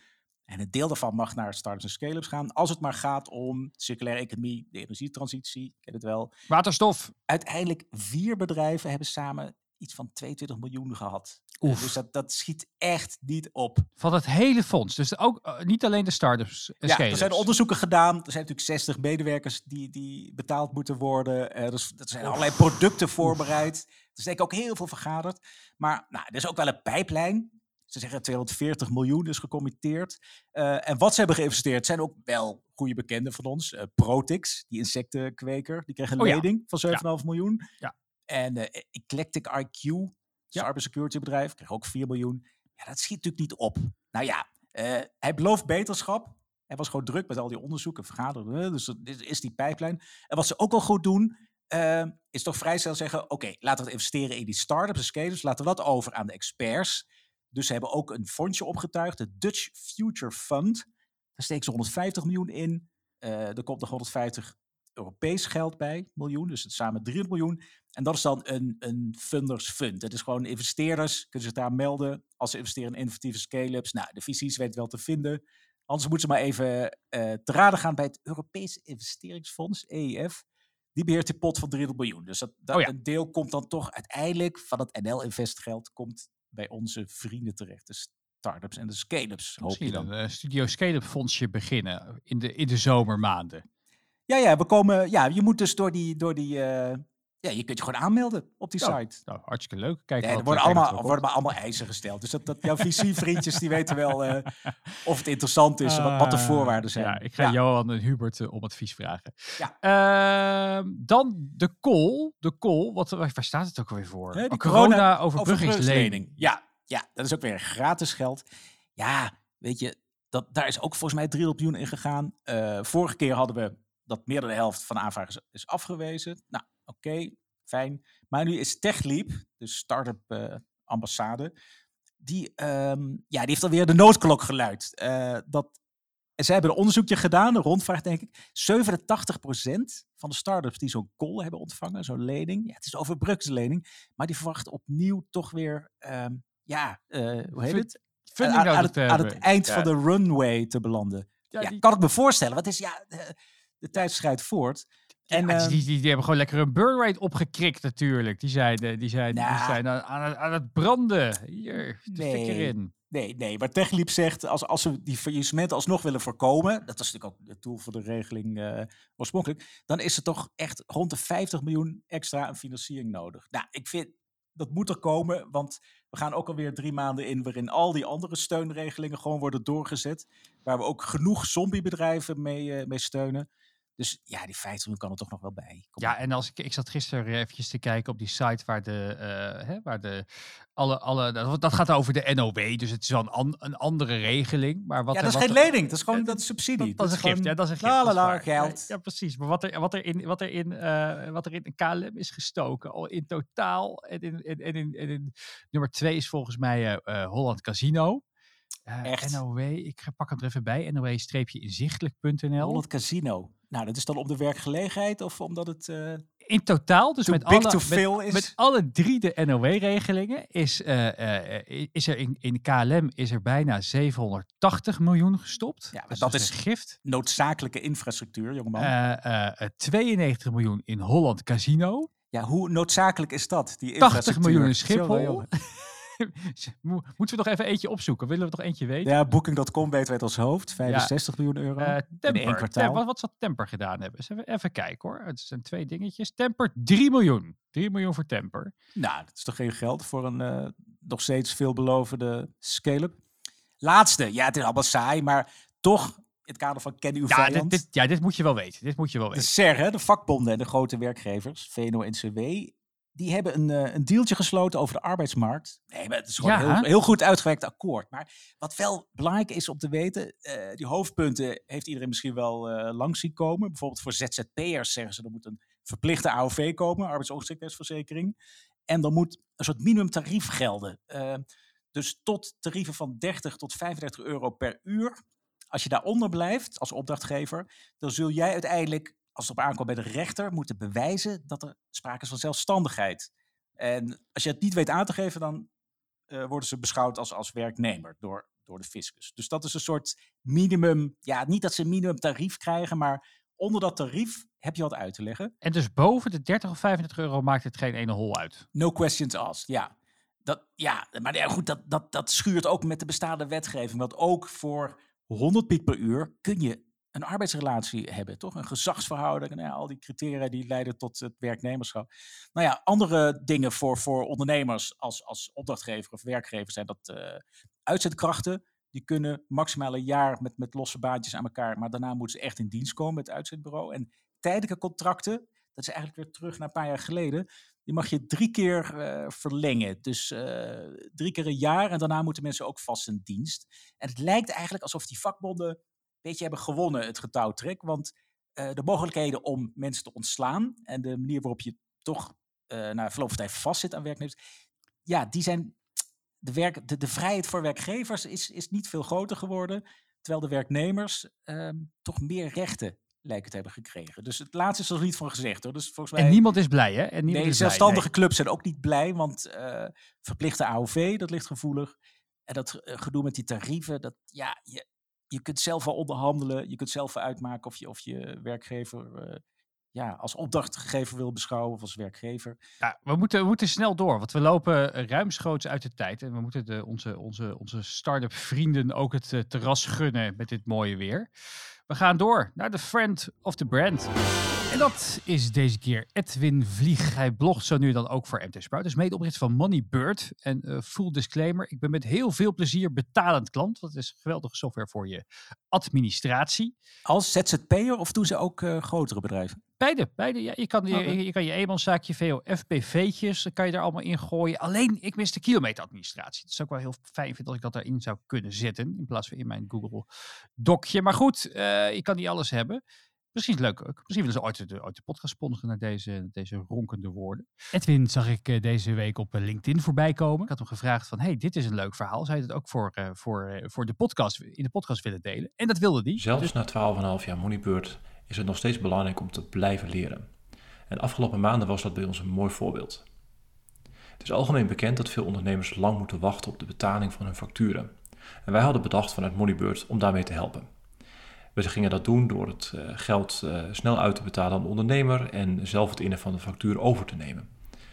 En een deel daarvan mag naar startups en scale-ups gaan. Als het maar gaat om circulaire economie, de energietransitie. Ik ken het wel. Waterstof. Uiteindelijk vier bedrijven hebben samen iets van 22 miljoen gehad. Eh, Oef. dus dat, dat schiet echt niet op. Van het hele fonds. Dus ook eh, niet alleen de startups Ja, er zijn onderzoeken gedaan. Er zijn natuurlijk 60 medewerkers die, die betaald moeten worden. Dus, er zijn allerlei producten voorbereid. Er is denk ik ook heel veel vergaderd. Maar nou, er is ook wel een pijplijn. Ze zeggen 240 miljoen is gecommitteerd. Eh, en wat ze hebben geïnvesteerd zijn ook wel goede bekenden van ons. Eh, Protix, die insectenkweker, die kreeg een Oh ja. van 7,5 miljoen. Ja. En eh, Eclectic IQ, cybersecurity bedrijf, kreeg ook 4 miljoen. Ja, dat schiet natuurlijk niet op. Nou ja, hij belooft beterschap. Hij was gewoon druk met al die onderzoeken, vergaderen. Dus dat is- die pijplijn. En wat ze ook wel goed doen, is toch vrij snel zeggen... oké, laten we het investeren in die start-ups en scalers. Laten we dat over aan de experts. Dus ze hebben ook een fondsje opgetuigd, de Dutch Future Fund. Daar steken ze 150 miljoen in. Eh, er komt nog 150 Europees geld bij, miljoen. Dus het samen 300 miljoen. En dat is dan een, een funders fund. Het is gewoon investeerders, kunnen zich daar melden als ze investeren in innovatieve scale-ups. Nou, de VC's weten wel te vinden. Anders moeten ze maar even eh te raden gaan bij het Europees Investeringsfonds, EIF. Die beheert die pot van 300 miljoen. Dus dat, dat Oh ja. een deel komt dan toch uiteindelijk van het NL Invest geld komt bij onze vrienden terecht. De start-ups en de scale-ups, hoop je dan. een eh, Studio Scale-up fondsje beginnen in de, in de zomermaanden. Ja, ja, we komen. Ja, je moet dus door die. Door die eh, ja, je kunt je gewoon aanmelden op die Ja, site. Nou, hartstikke leuk. Kijk, er worden allemaal, worden maar allemaal eisen gesteld. Dus dat, dat jouw VC-vriendjes die weten wel eh, of het interessant is wat, wat de Ah, voorwaarden zijn. Ja, ik ga Johan en Hubert eh, om advies vragen. Ja. Ehm, dan de call. De call, wat, waar staat het ook alweer voor? Die Oh, corona- overbruggingslening. Ja, ja, dat is ook weer gratis geld. Ja, weet je, dat, daar is ook volgens mij 300 miljoen in gegaan. Eh, vorige keer hadden we dat meer dan de helft van de aanvragen is, is afgewezen. Nou, oké, fijn. Maar nu is TechLeap, dus start-up eh, ambassade, die, ehm, ja, die heeft alweer de noodklok geluid. Eh, dat, en zij hebben een onderzoekje gedaan, een rondvraag denk ik. 87% van de start-ups die zo'n call hebben ontvangen, zo'n lening. Ja, het is een overbruggingslening, maar die verwachten opnieuw toch weer, ehm, ja, eh, hoe heet het? Aan, aan het, aan het eind Ja. van de runway te belanden. Ja, kan ik me voorstellen. Want het is, ja, de, de tijd schrijdt voort. En, Ja, die, ehm, die, die, hebben gewoon lekker een burn rate opgekrikt natuurlijk. Die zijn, die zijn, die Nou. zijn aan, aan, het, aan het branden. Hier, de fik Nee. erin. Nee, nee, maar TechLeap zegt, als, als ze die faillissementen alsnog willen voorkomen, dat was natuurlijk ook het doel voor de regeling eh, oorspronkelijk, dan is er toch echt rond de 50 miljoen extra aan financiering nodig. Nou, ik vind, dat moet er komen, want we gaan ook alweer drie maanden in waarin al die andere steunregelingen gewoon worden doorgezet, waar we ook genoeg zombiebedrijven mee, eh, mee steunen. Dus ja, die 50 miljoen kan er toch nog wel bij. Kom Ja, en als ik, ik zat gisteren eventjes te kijken op die site waar de, eh, hè, waar de alle, alle, dat, dat gaat over de NOW, dus het is wel een, an- een andere regeling. Maar wat ja, er- dat is wat geen er- lening, dat is gewoon dat is subsidie. Dat, dat is een gift, gewoon ja, dat is een gift. la, dat la, is la, waar. geld. Ja, ja, precies. Maar wat er, wat er, in, wat er, in, eh, wat er in KLM is gestoken, al in totaal. En in, en, in, en in nummer twee is volgens mij eh, Holland Casino. Echt? NOW, ik pak hem er even bij. NOW-inzichtelijk.nl. Holland Casino. Nou, dat is dan om de werkgelegenheid of omdat het eh In totaal, dus met alle, met, fail is? met alle drie de NOW-regelingen is, eh, eh, is er in, in KLM is er bijna 780 miljoen gestopt. Ja, Dus dat is- gift. noodzakelijke infrastructuur, jongeman. Eh, eh, eh, 92 miljoen in Holland Casino. ja, hoe noodzakelijk is dat, die 80 infrastructuur? miljoen in Schiphol. Moeten we nog even eentje opzoeken? Willen we toch eentje weten? Ja, Booking.com wij het als hoofd. 65 miljoen euro. In Temper. één kwartaal. Wat, wat zal Temper gedaan hebben? Eens even, even kijken hoor. Het zijn twee dingetjes. Temper 3 miljoen. 3 miljoen voor Temper. Nou, dat is toch geen geld voor een eh, nog steeds veelbelovende scale-up. Laatste. Ja, het is allemaal saai, maar toch in het kader van ken uw Ja vijand. dit, dit, ja, dit moet je wel weten. Dit moet je wel De weten. SER, hè, de vakbonden en de grote werkgevers, VNO-NCW, die hebben een, eh, een dealtje gesloten over de arbeidsmarkt. Nee, maar het is gewoon Ja. heel, heel goed uitgewerkt akkoord. Maar wat wel belangrijk is om te weten, eh, die hoofdpunten heeft iedereen misschien wel eh, langs zien komen. Bijvoorbeeld voor ZZP'ers zeggen ze, er moet een verplichte AOV komen, arbeidsongeschiktheidsverzekering. En dan moet een soort minimumtarief gelden. Dus tot tarieven van 30 tot 35 euro per uur. Als je daaronder blijft als opdrachtgever, dan zul jij uiteindelijk, als het op aankomt bij de rechter, moeten bewijzen dat er sprake is van zelfstandigheid. En als je het niet weet aan te geven, dan eh, worden ze beschouwd als, als werknemer door, door de fiscus. Dus dat is een soort minimum, ja, niet dat ze een minimum tarief krijgen, maar onder dat tarief heb je wat uit te leggen. En dus boven de 30 of 35 euro maakt het geen ene hol uit. No questions asked, ja. Dat, ja, maar ja, goed, dat, dat, dat schuurt ook met de bestaande wetgeving. Want ook voor 100 piek per uur kun je een arbeidsrelatie hebben, toch? Een gezagsverhouding, nou ja, al die criteria die leiden tot het werknemerschap. Nou ja, andere dingen voor, voor ondernemers als, als opdrachtgever of werkgever zijn dat eh, uitzendkrachten. Die kunnen maximaal een jaar met, met losse baantjes aan elkaar, maar daarna moeten ze echt in dienst komen met het uitzendbureau. En tijdelijke contracten, dat is eigenlijk weer terug naar een paar jaar geleden. Die mag je drie keer eh, verlengen. Dus eh, drie keer een jaar en daarna moeten mensen ook vast in dienst. En het lijkt eigenlijk alsof die vakbonden beetje hebben gewonnen, het getouwtrek. Want eh, de mogelijkheden om mensen te ontslaan en de manier waarop je toch eh na verloop van tijd vastzit aan werknemers, ja, die zijn. De, werk, de, de vrijheid voor werkgevers is, is niet veel groter geworden. Terwijl de werknemers ehm, toch meer rechten lijken te hebben gekregen. Dus het laatste is er niet van gezegd hoor. Dus volgens mij. En niemand is blij, hè? En niemand Nee, is blij, zelfstandige clubs zijn ook niet blij, want eh, verplichte AOV, dat ligt gevoelig. En dat gedoe met die tarieven, dat, ja, je, je kunt zelf wel onderhandelen. Je kunt zelf uitmaken of je, of je werkgever eh, ja, als opdrachtgever wil beschouwen of als werkgever. Ja, we, moeten, we moeten snel door, want we lopen eh, ruimschoots uit de tijd. En we moeten de, onze, onze, onze start-up vrienden ook het eh, terras gunnen met dit mooie weer. We gaan door naar de friend of the brand. En dat is deze keer Edwin Vlieg. Hij blogt zo nu dan ook voor MT Sprout. Hij is medeoprichter van Moneybird. En eh, full disclaimer, ik ben met heel veel plezier betalend klant. Want het is geweldige software voor je administratie. Als ZZP'er of doen ze ook eh, grotere bedrijven? Beide, beide. Ja, je kan je, Oké. je, kan je eenmanszaakje, VOFPV'tjes, dan kan je er allemaal in gooien. Alleen, ik mis de kilometeradministratie. Dat zou ik wel heel fijn vinden als ik dat daarin zou kunnen zetten. In plaats van in mijn Google Docje. Maar goed, eh, je kan niet alles hebben. Misschien leuk ook. Misschien willen ze ooit de, ooit de podcast sponsoren naar deze, deze ronkende woorden. Edwin zag ik eh, deze week op eh, LinkedIn voorbij komen. Ik had hem gevraagd van, hey, dit is een leuk verhaal. Zou je het ook voor, eh, voor, voor de podcast, in de podcast willen delen? En dat wilde die. Zelfs na 12,5 jaar Moneybeurt is het nog steeds belangrijk om te blijven leren. En de afgelopen maanden was dat bij ons een mooi voorbeeld. Het is algemeen bekend dat veel ondernemers lang moeten wachten op de betaling van hun facturen. En wij hadden bedacht vanuit Moneybeurt om daarmee te helpen. We gingen dat doen door het eh, geld eh, snel uit te betalen aan de ondernemer en zelf het innen van de factuur over te nemen.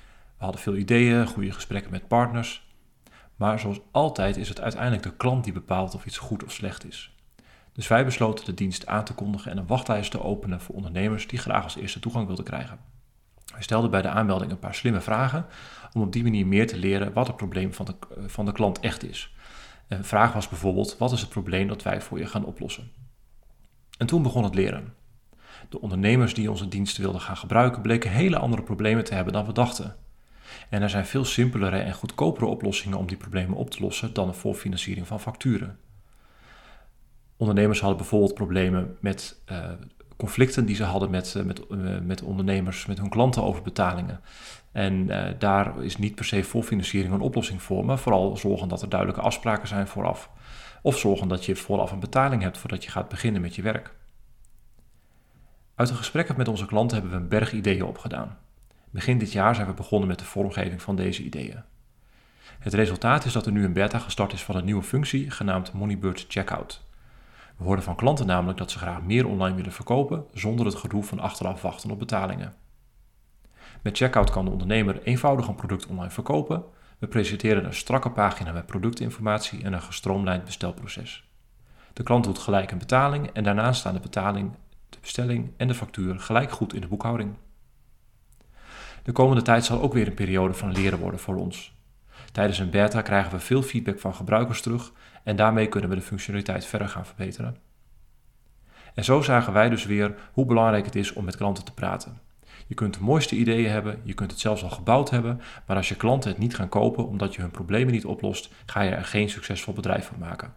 We hadden veel ideeën, goede gesprekken met partners. Maar zoals altijd is het uiteindelijk de klant die bepaalt of iets goed of slecht is. Dus wij besloten de dienst aan te kondigen en een wachtlijst te openen voor ondernemers die graag als eerste toegang wilden krijgen. Wij stelden bij de aanmelding een paar slimme vragen om op die manier meer te leren wat het probleem van de, van de klant echt is. Een vraag was bijvoorbeeld: wat is het probleem dat wij voor je gaan oplossen? En toen begon het leren. De ondernemers die onze dienst wilden gaan gebruiken bleken hele andere problemen te hebben dan we dachten. En er zijn veel simpelere en goedkopere oplossingen om die problemen op te lossen dan de voorfinanciering van facturen. Ondernemers hadden bijvoorbeeld problemen met uh, conflicten die ze hadden met, uh, met, uh, met ondernemers, met hun klanten over betalingen. En daar is niet per se voorfinanciering een oplossing voor, maar vooral zorgen dat er duidelijke afspraken zijn vooraf. Of zorgen dat je vooraf een betaling hebt voordat je gaat beginnen met je werk. Uit de gesprekken met onze klanten hebben we een berg ideeën opgedaan. Begin dit jaar zijn we begonnen met de vormgeving van deze ideeën. Het resultaat is dat er nu een beta gestart is van een nieuwe functie genaamd Moneybird Checkout. We horen van klanten namelijk dat ze graag meer online willen verkopen zonder het gedoe van achteraf wachten op betalingen. Met Checkout kan de ondernemer eenvoudig een product online verkopen. We presenteren een strakke pagina met productinformatie en een gestroomlijnd bestelproces. De klant doet gelijk een betaling en daarna staan de betaling, de bestelling en de factuur gelijk goed in de boekhouding. De komende tijd zal ook weer een periode van leren worden voor ons. Tijdens een beta krijgen we veel feedback van gebruikers terug en daarmee kunnen we de functionaliteit verder gaan verbeteren. En zo zagen wij dus weer hoe belangrijk het is om met klanten te praten. Je kunt de mooiste ideeën hebben, je kunt het zelfs al gebouwd hebben, maar als je klanten het niet gaan kopen omdat je hun problemen niet oplost, ga je er geen succesvol bedrijf van maken.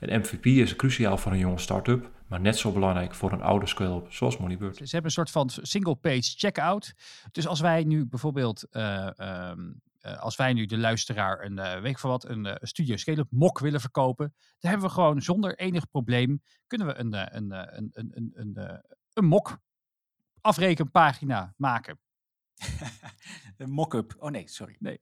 Een MVP is cruciaal voor een jonge start-up, maar net zo belangrijk voor een oude scale-up zoals Moneybird. Ze hebben een soort van single-page checkout. Dus als wij nu bijvoorbeeld, uh, um, uh, als wij nu de luisteraar een, uh, weet ik van wat, een Studio Scale-up mok willen verkopen, dan hebben we gewoon zonder enig probleem, kunnen we een, een, een, een, een, een, een mok afrekenpagina maken. een mock-up. Oh nee, sorry. Nee.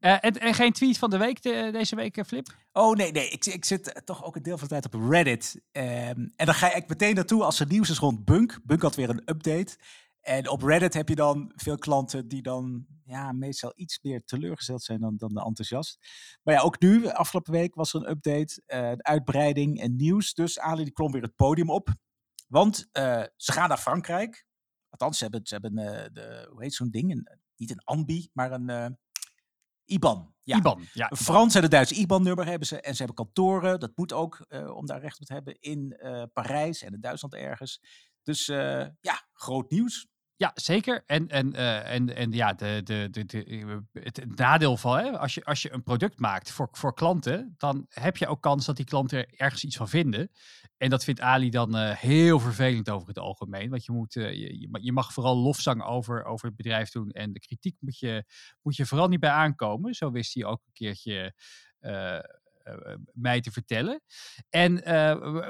Uh, en, en, geen tweet van de week de, deze week, uh, Flip? Oh nee, nee. Ik, ik zit toch ook een deel van de tijd op Reddit. Um, en dan ga ik meteen naartoe als er nieuws is rond Bunk. Bunk had weer een update. En op Reddit heb je dan veel klanten die dan ja, meestal iets meer teleurgesteld zijn dan, dan de enthousiast. Maar ja, ook nu, afgelopen week was er een update, uh, een uitbreiding en nieuws. Dus Ali die klom weer het podium op. Want ze gaan naar Frankrijk. Althans, ze hebben, ze hebben uh, de, hoe heet zo'n ding? Een, niet een ANBI, maar een uh, IBAN. Ja. IBAN, ja. Een Frans en een Duits IBAN-nummer hebben ze. En ze hebben kantoren, dat moet ook, uh, om daar recht op te hebben, in Parijs en in Duitsland ergens. Dus ja, groot nieuws. Ja, zeker. En, en, uh, en, en ja, de, de, de, de, het nadeel van, hè, als, je, als je een product maakt voor, voor klanten, dan heb je ook kans dat die klanten er ergens iets van vinden. En dat vindt Ali dan uh, heel vervelend over het algemeen. Want je, moet, je, je mag vooral lofzang over, over het bedrijf doen. En de kritiek moet je, moet je vooral niet bij aankomen. Zo wist hij ook een keertje mij te vertellen. En,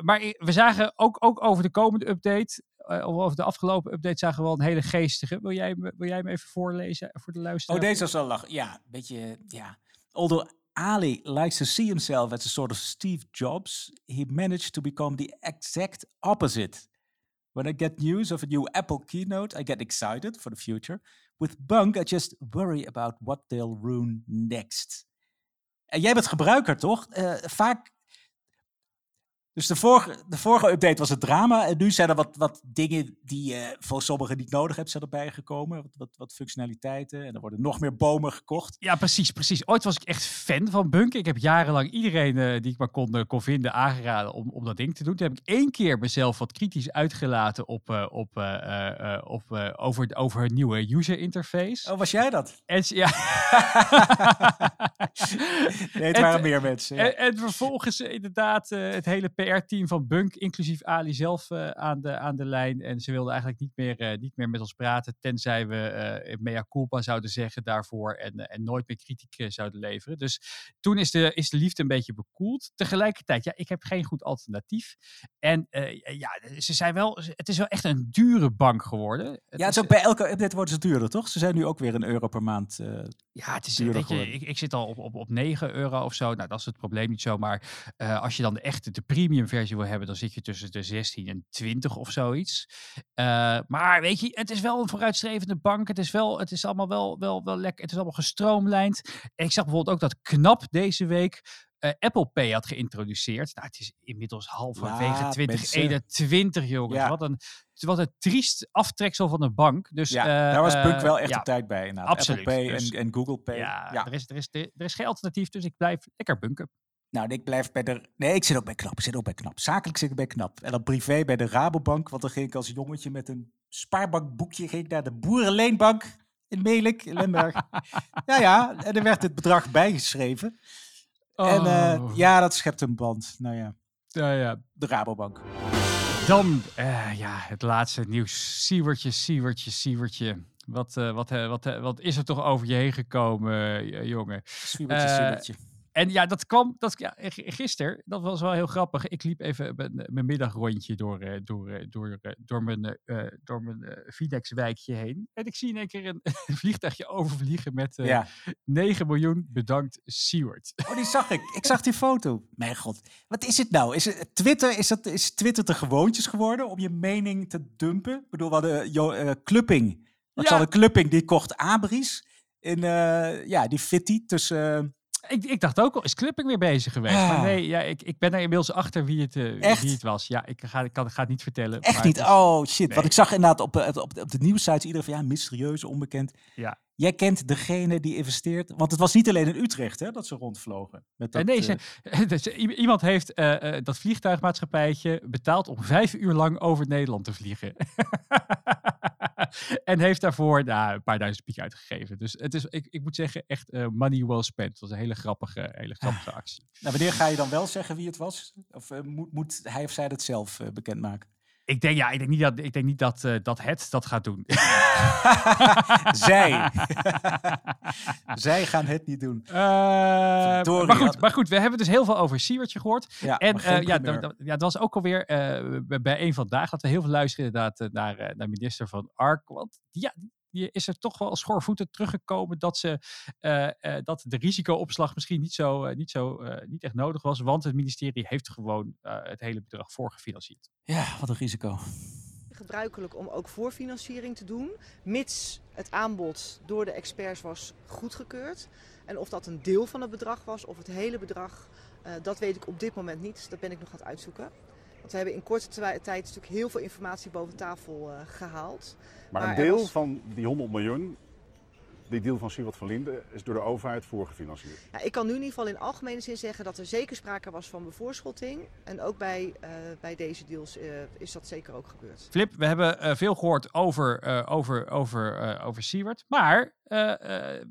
maar we zagen ook, ook over de komende update uh, over de afgelopen update zagen we wel een hele geestige. Wil jij, wil jij hem even voorlezen voor de luisteraar? Oh, deze was wel lach. Ja, een beetje, ja. Although Ali likes to see himself as a sort of Steve Jobs, he managed to become the exact opposite. When I get news of a new Apple keynote, I get excited for the future. With Bunk, I just worry about what they'll ruin next. En jij bent gebruiker, toch? Uh, vaak dus de vorige, de vorige update was het drama. En nu zijn er wat, wat dingen die je uh, voor sommigen niet nodig hebt, zijn erbij gekomen. Wat, wat, wat, functionaliteiten. En er worden nog meer bomen gekocht. Ja, precies, precies. Ooit was ik echt fan van Bunk. Ik heb jarenlang iedereen uh, die ik maar kon, kon vinden aangeraden om, om dat ding te doen. Toen heb ik één keer mezelf wat kritisch uitgelaten op, op, op, over, over het nieuwe user interface. Oh, was jij dat? En, ja. nee, het waren meer mensen. ja. En, en vervolgens inderdaad eh, het hele PR-team van Bunk, inclusief Ali zelf, eh, aan, de, aan de lijn. En ze wilden eigenlijk niet meer, eh, niet meer met ons praten, tenzij we mea culpa zouden zeggen daarvoor en, en nooit meer kritiek zouden leveren. Dus toen is de, is de liefde een beetje bekoeld. Tegelijkertijd, ja, ik heb geen goed alternatief. En ja, ze zijn wel, het is wel echt een dure bank geworden. Het Ja, het is- ook bij elke update worden ze duurder, toch? Ze zijn nu ook weer een euro per maand. Ja, het is, duurder weet je, geworden. ik, ik zit al op, op, op 9 euro of zo. Nou, dat is het probleem niet zo. Maar eh, als je dan de echte, de premium versie wil hebben, dan zit je tussen de 16 en 20 of zoiets. Eh, maar weet je, het is wel een vooruitstrevende bank. Het is, wel, het is allemaal wel, wel, wel lekker. Het is allemaal gestroomlijnd. Ik zag bijvoorbeeld ook dat KNAP deze week eh, Apple Pay had geïntroduceerd. Nou, het is inmiddels halverwege Ja, 2021, jongens. Ja. Wat, een, wat een triest aftreksel van een bank. Dus, ja, eh, daar was Bunk eh, wel echt op tijd bij. Inderdaad. absoluut. Apple Pay Dus- en, en Google Pay. Ja, Ja. Er, is, er, is, er is geen alternatief, dus ik blijf lekker bunken. Nou, ik blijf bij de. Nee, ik zit ook bij knap. Ik zit ook bij knap. Zakelijk zit ik bij knap. En dan privé bij de Rabobank. Want dan ging ik als jongetje met een spaarbankboekje ging ik naar de Boerenleenbank in Melik, in Limburg. ja, ja. En er werd het bedrag bijgeschreven. En eh, Oh. ja, dat schept een band. Nou ja, Ja, ja. de Rabobank. Dan eh, ja, het laatste nieuws. Siewertje, Siewertje, Siewertje. Wat, eh, wat, wat, wat is er toch over je heen gekomen, jongen? Zwiebertje, Eh, zwiebertje. En ja, dat kwam dat, ja, gisteren. Dat was wel heel grappig. Ik liep even mijn, mijn middagrondje door, eh, door, eh, door, eh, door mijn, eh, door mijn eh, Fidex-wijkje heen. En ik zie in één keer een vliegtuigje overvliegen met eh, ja. 9 miljoen bedankt, Seward. Oh, die zag ik. Ik zag die foto. Mijn god. Wat is het nou? Is het Twitter, is, dat, is Twitter te gewoontjes geworden om je mening te dumpen? Ik bedoel, we hadden Jo- Clupping. Wat Ja. ja. Clupping, die kocht Abris. In, ja, die fitty tussen... Ik, ik dacht ook al, is Clipping weer bezig geweest? Maar nee, ja, ik, ik ben er inmiddels achter wie het, eh, Echt? wie het was. Ja, ik ga, ik kan, ga het niet vertellen. echt maar niet. is- Oh, shit. nee. Want ik zag inderdaad op, eh, op, op de nieuwsites iedereen van, ja, mysterieus, onbekend. Ja. Jij kent degene die investeert. Want het was niet alleen in Utrecht, hè, dat ze rondvlogen. Met dat, Eh, nee, eh, dus i- iemand heeft eh, eh, dat vliegtuigmaatschappijtje betaald om vijf uur lang over Nederland te vliegen. en heeft daarvoor nou, een paar duizend piek uitgegeven. Dus het is, ik, ik moet zeggen, echt eh, money well spent. Het was een hele grappige, hele grappige actie. nou, wanneer ga je dan wel zeggen wie het was? Of eh, moet, moet hij of zij dat zelf eh, bekendmaken? Ik denk, ja, ik denk niet dat, ik denk niet dat, eh, dat het dat gaat doen. Zij. Zij gaan het niet doen. Eh, maar, goed, maar goed, we hebben dus heel veel over Siewertje gehoord. Ja, En eh, ja, dat, dat- ja, dat was ook alweer bij- een vandaag dat we heel veel luisteren inderdaad naar, naar minister van Ark. Want ja, die is er toch wel schoorvoetend teruggekomen dat, ze, eh, eh, dat de risicoopslag misschien niet, zo, eh, niet, zo, eh, niet echt nodig was. Want het ministerie heeft gewoon eh, het hele bedrag voorgefinancierd. Ja, wat een risico. gebruikelijk om ook voorfinanciering te doen, mits het aanbod door de experts was goedgekeurd. En of dat een deel van het bedrag was of het hele bedrag, eh, dat weet ik op dit moment niet. Dat ben ik nog aan het uitzoeken. Want we hebben in korte tijd natuurlijk heel veel informatie boven tafel eh, gehaald. Maar, Maar een deel was- van die 100 miljoen, die deal van Siewert van Linden, is door de overheid voorgefinancierd. Nou, ik kan nu in ieder geval in algemene zin zeggen dat er zeker sprake was van bevoorschotting. En ook bij, eh, bij deze deals eh, is dat zeker ook gebeurd. Flip, we hebben eh, veel gehoord over, eh over, over, eh over Siewert. Maar eh, eh,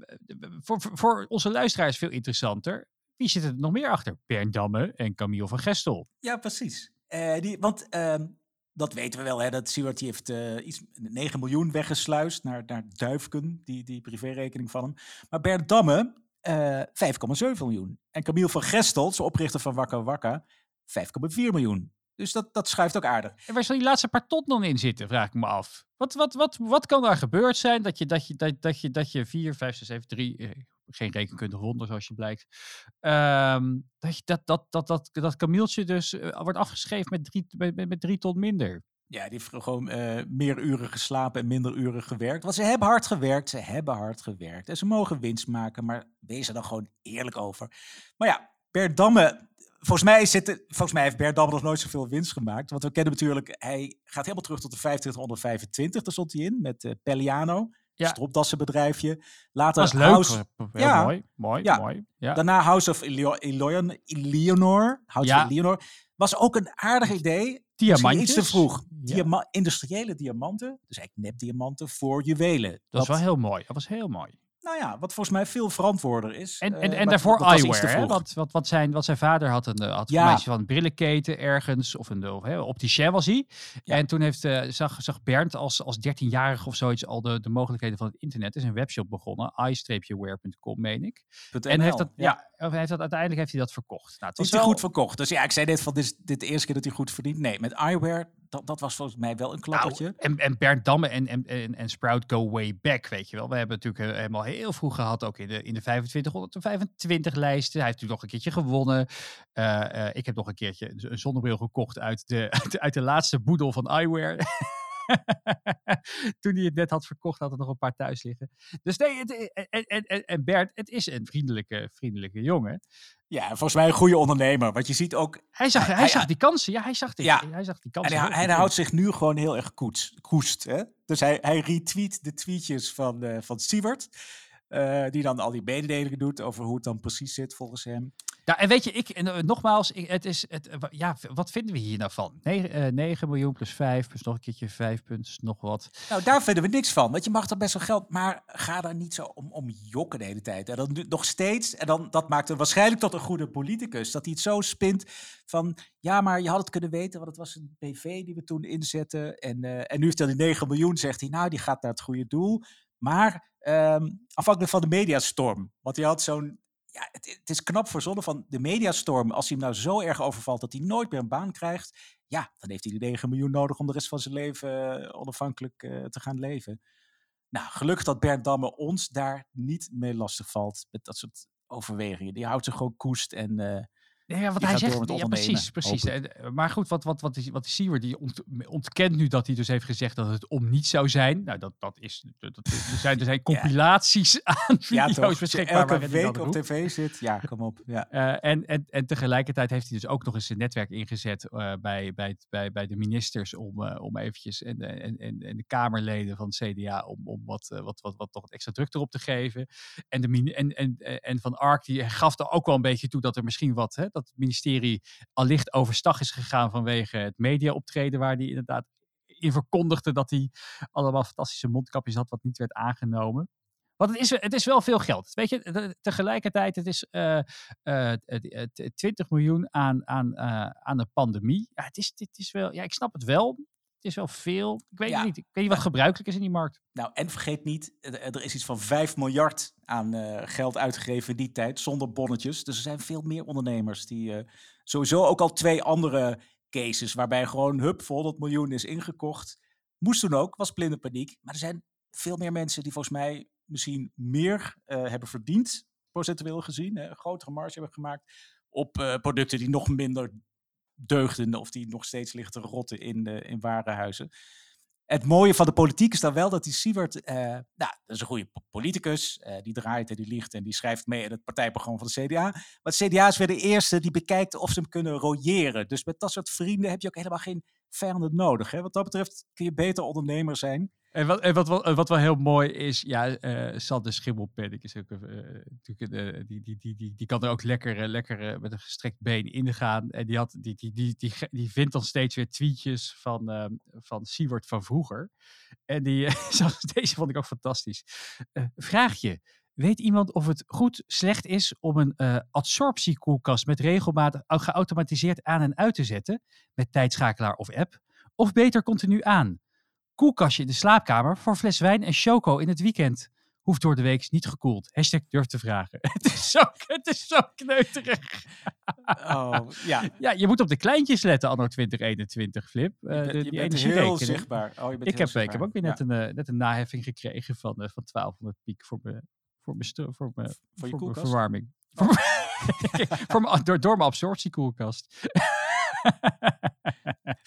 voor, voor- voor onze luisteraars veel interessanter. Wie zit er nog meer achter? Bernd Damme en Camille van Gestel. Ja, precies. Eh, die, want ehm, dat weten we wel, hè, dat Siewert die heeft eh, iets 9 miljoen weggesluist naar, naar Duifken, die, die privérekening van hem. Maar Bert Damme, eh 5,7 miljoen. En Camille van Gestel, zijn oprichter van Wakka Wakka, 5,4 miljoen. Dus dat, dat schuift ook aardig. En waar zal die laatste paar dan in zitten, vraag ik me af. Wat, wat, wat, wat kan daar gebeurd zijn dat je, dat je, dat, dat je, dat je 4, 5, 6, 7, 3, eh, geen rekenkundige ronde zoals je blijkt, ehm, dat, dat, dat, dat, dat, dat dus eh, wordt afgeschreven met drie, met, met, drie ton minder. Ja, die heeft gewoon eh, meer uren geslapen en minder uren gewerkt. Want ze hebben hard gewerkt, ze hebben hard gewerkt. En ze mogen winst maken, maar wees er dan gewoon eerlijk over. Maar ja, Bert Damme, volgens mij, zit volgens mij heeft Bert Damme nog nooit zoveel winst gemaakt. Want we kennen natuurlijk, hij gaat helemaal terug tot de 2525, daar stond hij in, met eh Pelliano. Ja. Stropdassenbedrijfje. Later Dat leuk. House, Heel Ja. mooi, mooi, Ja. mooi. Ja. Daarna House of Eleo- Eleon- Eleanor. House of Eleanor. Was ook een aardig idee. Diamantjes. Iets te vroeg. Diama- industriële diamanten, dus eigenlijk nepdiamanten voor juwelen. Dat was wel heel mooi. Dat was heel mooi. Nou ja, wat volgens mij veel verantwoorder is. En, Eh, en, en maar daarvoor dat te eyewear. Want, want, want, zijn, wat zijn vader had een, eh, had Ja. van een brillenketen ergens, of een hè, opticien was hij. En toen heeft, eh, zag, zag Bernd als, als 13-jarige of zoiets al de, de mogelijkheden van het internet. Er is een webshop begonnen, i-wear.com, meen ik. En heeft dat, ja. heeft dat, uiteindelijk heeft hij dat verkocht. Nou, het Is hij wel- goed verkocht? Dus ja, ik zei net van dit is dit de eerste keer dat hij goed verdient. Nee, met eyewear, dat, dat was volgens mij wel een klappertje. Nou, en, en Bernd Damme en, en, en, en Sprout go way back, weet je wel. We hebben natuurlijk eh, helemaal heel vroeg gehad, ook in de, in de 2525 lijsten. Hij heeft natuurlijk nog een keertje gewonnen. Eh, eh, ik heb nog een keertje een, een zonnebril gekocht uit de, uit de, uit de laatste boedel van eyewear. Toen hij het net had verkocht, had er nog een paar thuis liggen. Dus nee, het, en, en, en, en Bert, het is een vriendelijke, vriendelijke jongen. Ja, volgens mij een goede ondernemer. Want je ziet ook... Hij zag, hij, zag die kansen. Ja, hij zag, die, Ja. hij zag die En kansen. hij, heel hij goed. houdt zich nu gewoon heel erg koets, koest. Hè? Dus hij, hij retweet de tweetjes van, eh van Siewert. eh, die dan al die mededelingen doet over hoe het dan precies zit volgens hem. Ja, en weet je, ik, en, eh, nogmaals, het is, het, eh, ja, wat vinden we hier nou van? 9, 9 miljoen plus 5, plus nog een keertje 5 punten, nog wat. Nou, daar vinden we niks van. Want je mag toch best wel geld, maar ga daar niet zo om, om jokken de hele tijd. En dan nog steeds, en dan, dat maakt hem waarschijnlijk tot een goede politicus. Dat hij het zo spint van, ja, maar je had het kunnen weten, want het was een BV die we toen inzetten. En, eh, en nu heeft hij die 9 miljoen, zegt hij, nou, die gaat naar het goede doel. Maar ehm, afhankelijk van de mediastorm. Want hij had zo'n, ja, het, is knap verzonnen van de mediastorm. Als hij hem nou zo erg overvalt dat hij nooit meer een baan krijgt. Ja, dan heeft hij die 9 miljoen nodig om de rest van zijn leven eh, onafhankelijk eh, te gaan leven. Nou, gelukkig dat Bernd Damme ons daar niet mee lastig valt met dat soort overwegingen. Die houdt zich gewoon koest en eh Ja, wat hij zegt, ja, precies, precies. eh, maar goed, wat, wat, wat, is, wat is Siewer, die ont- ontkent nu dat hij dus heeft gezegd dat het om niet zou zijn. Nou, dat, dat is, dat, er zijn, er zijn compilaties aan Ja, video's toch? Als je beschikbaar. elke week op tv zit. Ja, kom op. Ja. Eh, en, en, en tegelijkertijd heeft hij dus ook nog eens zijn netwerk ingezet eh, bij, bij, bij, bij de ministers om, om eventjes en, de- en, en, en de Kamerleden van het CDA om, om wat, wat, wat, wat toch extra druk erop te geven. En, de, en, en, en Van Ark die gaf er ook wel een beetje toe dat er misschien wat, hè, dat het ministerie allicht overstag is gegaan vanwege het mediaoptreden waar hij inderdaad in verkondigde dat hij allemaal fantastische mondkapjes had wat niet werd aangenomen. Want het is, het is wel veel geld. Weet je, te- tegelijkertijd, het is eh, eh, het- het- 20 miljoen aan, aan, eh, aan de pandemie. Ja, het is, het is wel, ja, ik snap het wel. Het is wel veel. Ik weet Ja. het niet. Ik weet niet wat gebruikelijk is in die markt. Nou, en vergeet niet, er is iets van 5 miljard aan eh, geld uitgegeven in die tijd, zonder bonnetjes. Dus er zijn veel meer ondernemers die eh, sowieso ook al twee andere cases, waarbij gewoon hup, voor 100 miljoen is ingekocht. Moest toen ook, was blinde paniek. Maar er zijn veel meer mensen die volgens mij misschien meer eh, hebben verdiend, procentueel gezien, hè, een grotere marge hebben gemaakt op producten die nog minder deugden of die nog steeds liggen te rotten in, de, in warenhuizen. Het mooie van de politiek is dan wel dat die Siewert, eh, nou, dat is een goede po- politicus, eh, die draait en die liegt en die schrijft mee in het partijprogramma van de CDA. Maar het CDA is weer de eerste die bekijkt of ze hem kunnen royeren. Dus met dat soort vrienden heb je ook helemaal geen vijanden nodig. Hè? Wat dat betreft kun je beter ondernemer zijn. En wat, en wat, wel- wat wel heel mooi is, ja, eh Sander Schimmelpenninck is ook, eh, eh, die, die, die, die, kan er ook lekker, eh, lekker eh, met een gestrekt been ingaan. En die, had, die, die, die, die, die vindt dan steeds weer tweetjes van, ehm van Siewert van vroeger. En die, eh, deze vond ik ook fantastisch. Eh, vraagje. Weet iemand of het goed, slecht is om een eh, absorptiekoelkast met regelmaat au- geautomatiseerd aan en uit te zetten, met tijdschakelaar of app, of beter continu aan? Koelkastje in de slaapkamer voor fles wijn en choco in het weekend. Hoeft door de week niet gekoeld. Hashtag durf te vragen. het, is zo, het is zo kneuterig. Oh, ja. ja, je moet op de kleintjes letten anno 2021, Flip. Eh, bent- de- je die bent energierekening. heel zichtbaar. Oh, je bent ik, heb, ik heb ook weer net, Ja. een, eh, net een naheffing gekregen van, eh, van 1200 piek voor mijn voor mijn voor mijn Voor je verwarming. Voor mijn- voor mijn- door, door mijn absorptiekoelkast.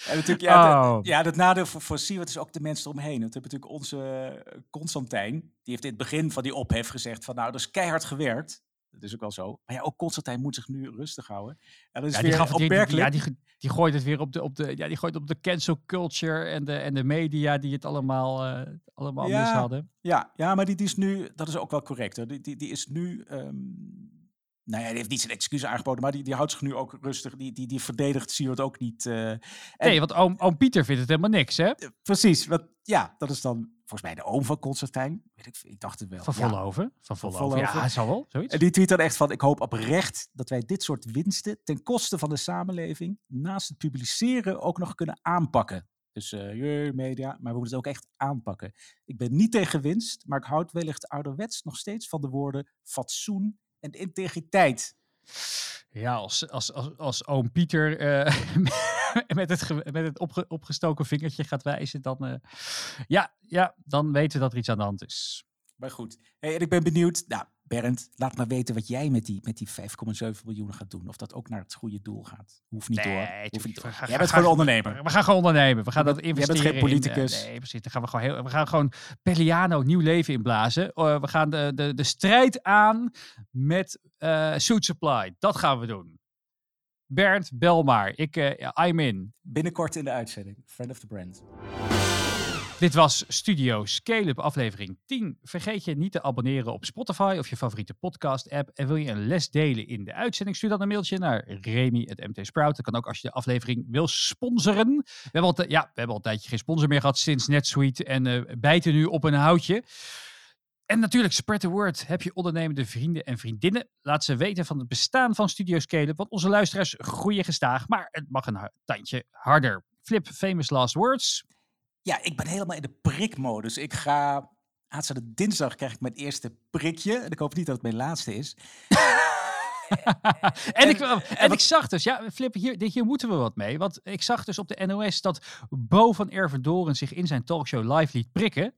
En natuurlijk, ja, Oh. ja, het nadeel voor, voor Siewert is ook de mensen eromheen. Want we hebben natuurlijk onze eh, Constantijn, die heeft in het begin van die ophef gezegd van nou, dat is keihard gewerkt. Dat is ook wel zo. Maar ja, ook Constantijn moet zich nu rustig houden. En dat is Ja, die, weer gaf, die, die- opmerkelijk. ja, die, die gooit het weer op de, op de, ja, die gooit op de cancel culture en de, en de media die het allemaal, eh, allemaal mis hadden. Ja, ja, maar die, die is nu, dat is ook wel correct. Hoor. Die, die, die is nu, ehm, nou ja, die heeft niet zijn excuus aangeboden, maar die, die houdt zich nu ook rustig. Die, die, die verdedigt Siewert ook niet. eh. En- Nee, want oom, oom Pieter vindt het helemaal niks, hè? Precies, wat, ja, dat is dan volgens mij de oom van Constantijn. Weet ik, ik dacht het wel. Van Ja. Volloven. Van Volloven. Ja, zal wel. Zoiets. En die tweet dan echt van, ik hoop oprecht dat wij dit soort winsten ten koste van de samenleving, naast het publiceren, ook nog kunnen aanpakken. Dus eh jee, media, maar we moeten het ook echt aanpakken. Ik ben niet tegen winst, maar ik houd wellicht ouderwets nog steeds van de woorden fatsoen en integriteit. Ja, als, als, als, als oom Pieter eh, met het, met het opge- opgestoken vingertje gaat wijzen, dan, eh, ja, ja, dan weten we dat er iets aan de hand is. Maar goed, hey, en ik ben benieuwd. Nou, Bernd, laat maar weten wat jij met die, met die 5,7 miljoen gaat doen. Of dat ook naar het goede doel gaat. Hoeft niet Nee, door. Hoeft niet door. Jij bent gewoon ondernemer. We gaan gewoon ondernemen. We gaan dat bent- jij bent investeren geen in, eh, politicus. nee, precies. Daar gaan we gewoon, heel, we gaan gewoon Pelliano nieuw leven inblazen. Eh, we gaan de, de, de strijd aan met eh Suit Supply. Dat gaan we doen. Bernd, bel maar. Ik, eh, I'm in. Binnenkort in de uitzending. Friend of the brand. Dit was Studio Scale-up aflevering 10. Vergeet je niet te abonneren op Spotify of je favoriete podcast-app. En wil je een les delen in de uitzending? Stuur dan een mailtje naar remy.mtsprout. Dat kan ook als je de aflevering wil sponsoren. We hebben al, ja, we hebben al een tijdje geen sponsor meer gehad sinds NetSuite. En eh, bijten nu op een houtje. En natuurlijk, spread the word. Heb je ondernemende vrienden en vriendinnen? Laat ze weten van het bestaan van Studio Scale-up. Want onze luisteraars groeien gestaag. Maar het mag een tandje harder. Flip, famous last words. Ja, ik ben helemaal in de prikmodus. Ik ga... Aanstaande dinsdag krijg ik mijn eerste prikje. En ik hoop niet dat het mijn laatste is. en, ik, en, ik zag dus, ja, Flip, hier, dit- hier moeten we wat mee. Want ik zag dus op de NOS dat Bo van Ervendoren zich in zijn talkshow live liet prikken.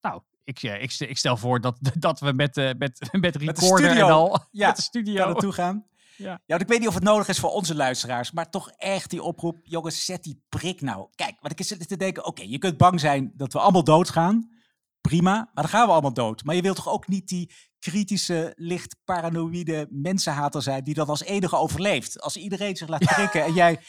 Nou, ik, ik, stel- ik stel voor dat, dat we met, eh, met, met recorder en al Ja, met de studio naartoe gaan. Ja. Ja, ik weet niet of het nodig is voor onze luisteraars, maar toch echt die oproep. Jongens, zet die prik nou. Kijk, want ik zit te denken, oké, je kunt bang zijn dat we allemaal doodgaan. Prima, maar dan gaan we allemaal dood. Maar je wilt toch ook niet die kritische, licht paranoïde mensenhater zijn die dan als enige overleeft. Als iedereen zich laat prikken en jij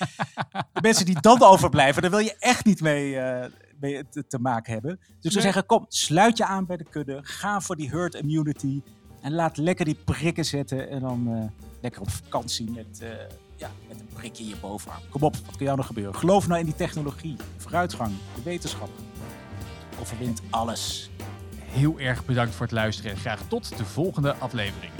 de mensen die dan overblijven, daar wil je echt niet mee, eh, mee te, te maken hebben. Dus Nee. zeggen, kom, sluit je aan bij de kudde. Ga voor die herd immunity. En laat lekker die prikken zetten. En dan eh, lekker op vakantie met, eh, ja, met een prikje in je bovenarm. Kom op, wat kan jou nog gebeuren? Geloof nou in die technologie, de vooruitgang, de wetenschap. Overwint alles. Heel erg bedankt voor het luisteren en graag tot de volgende aflevering.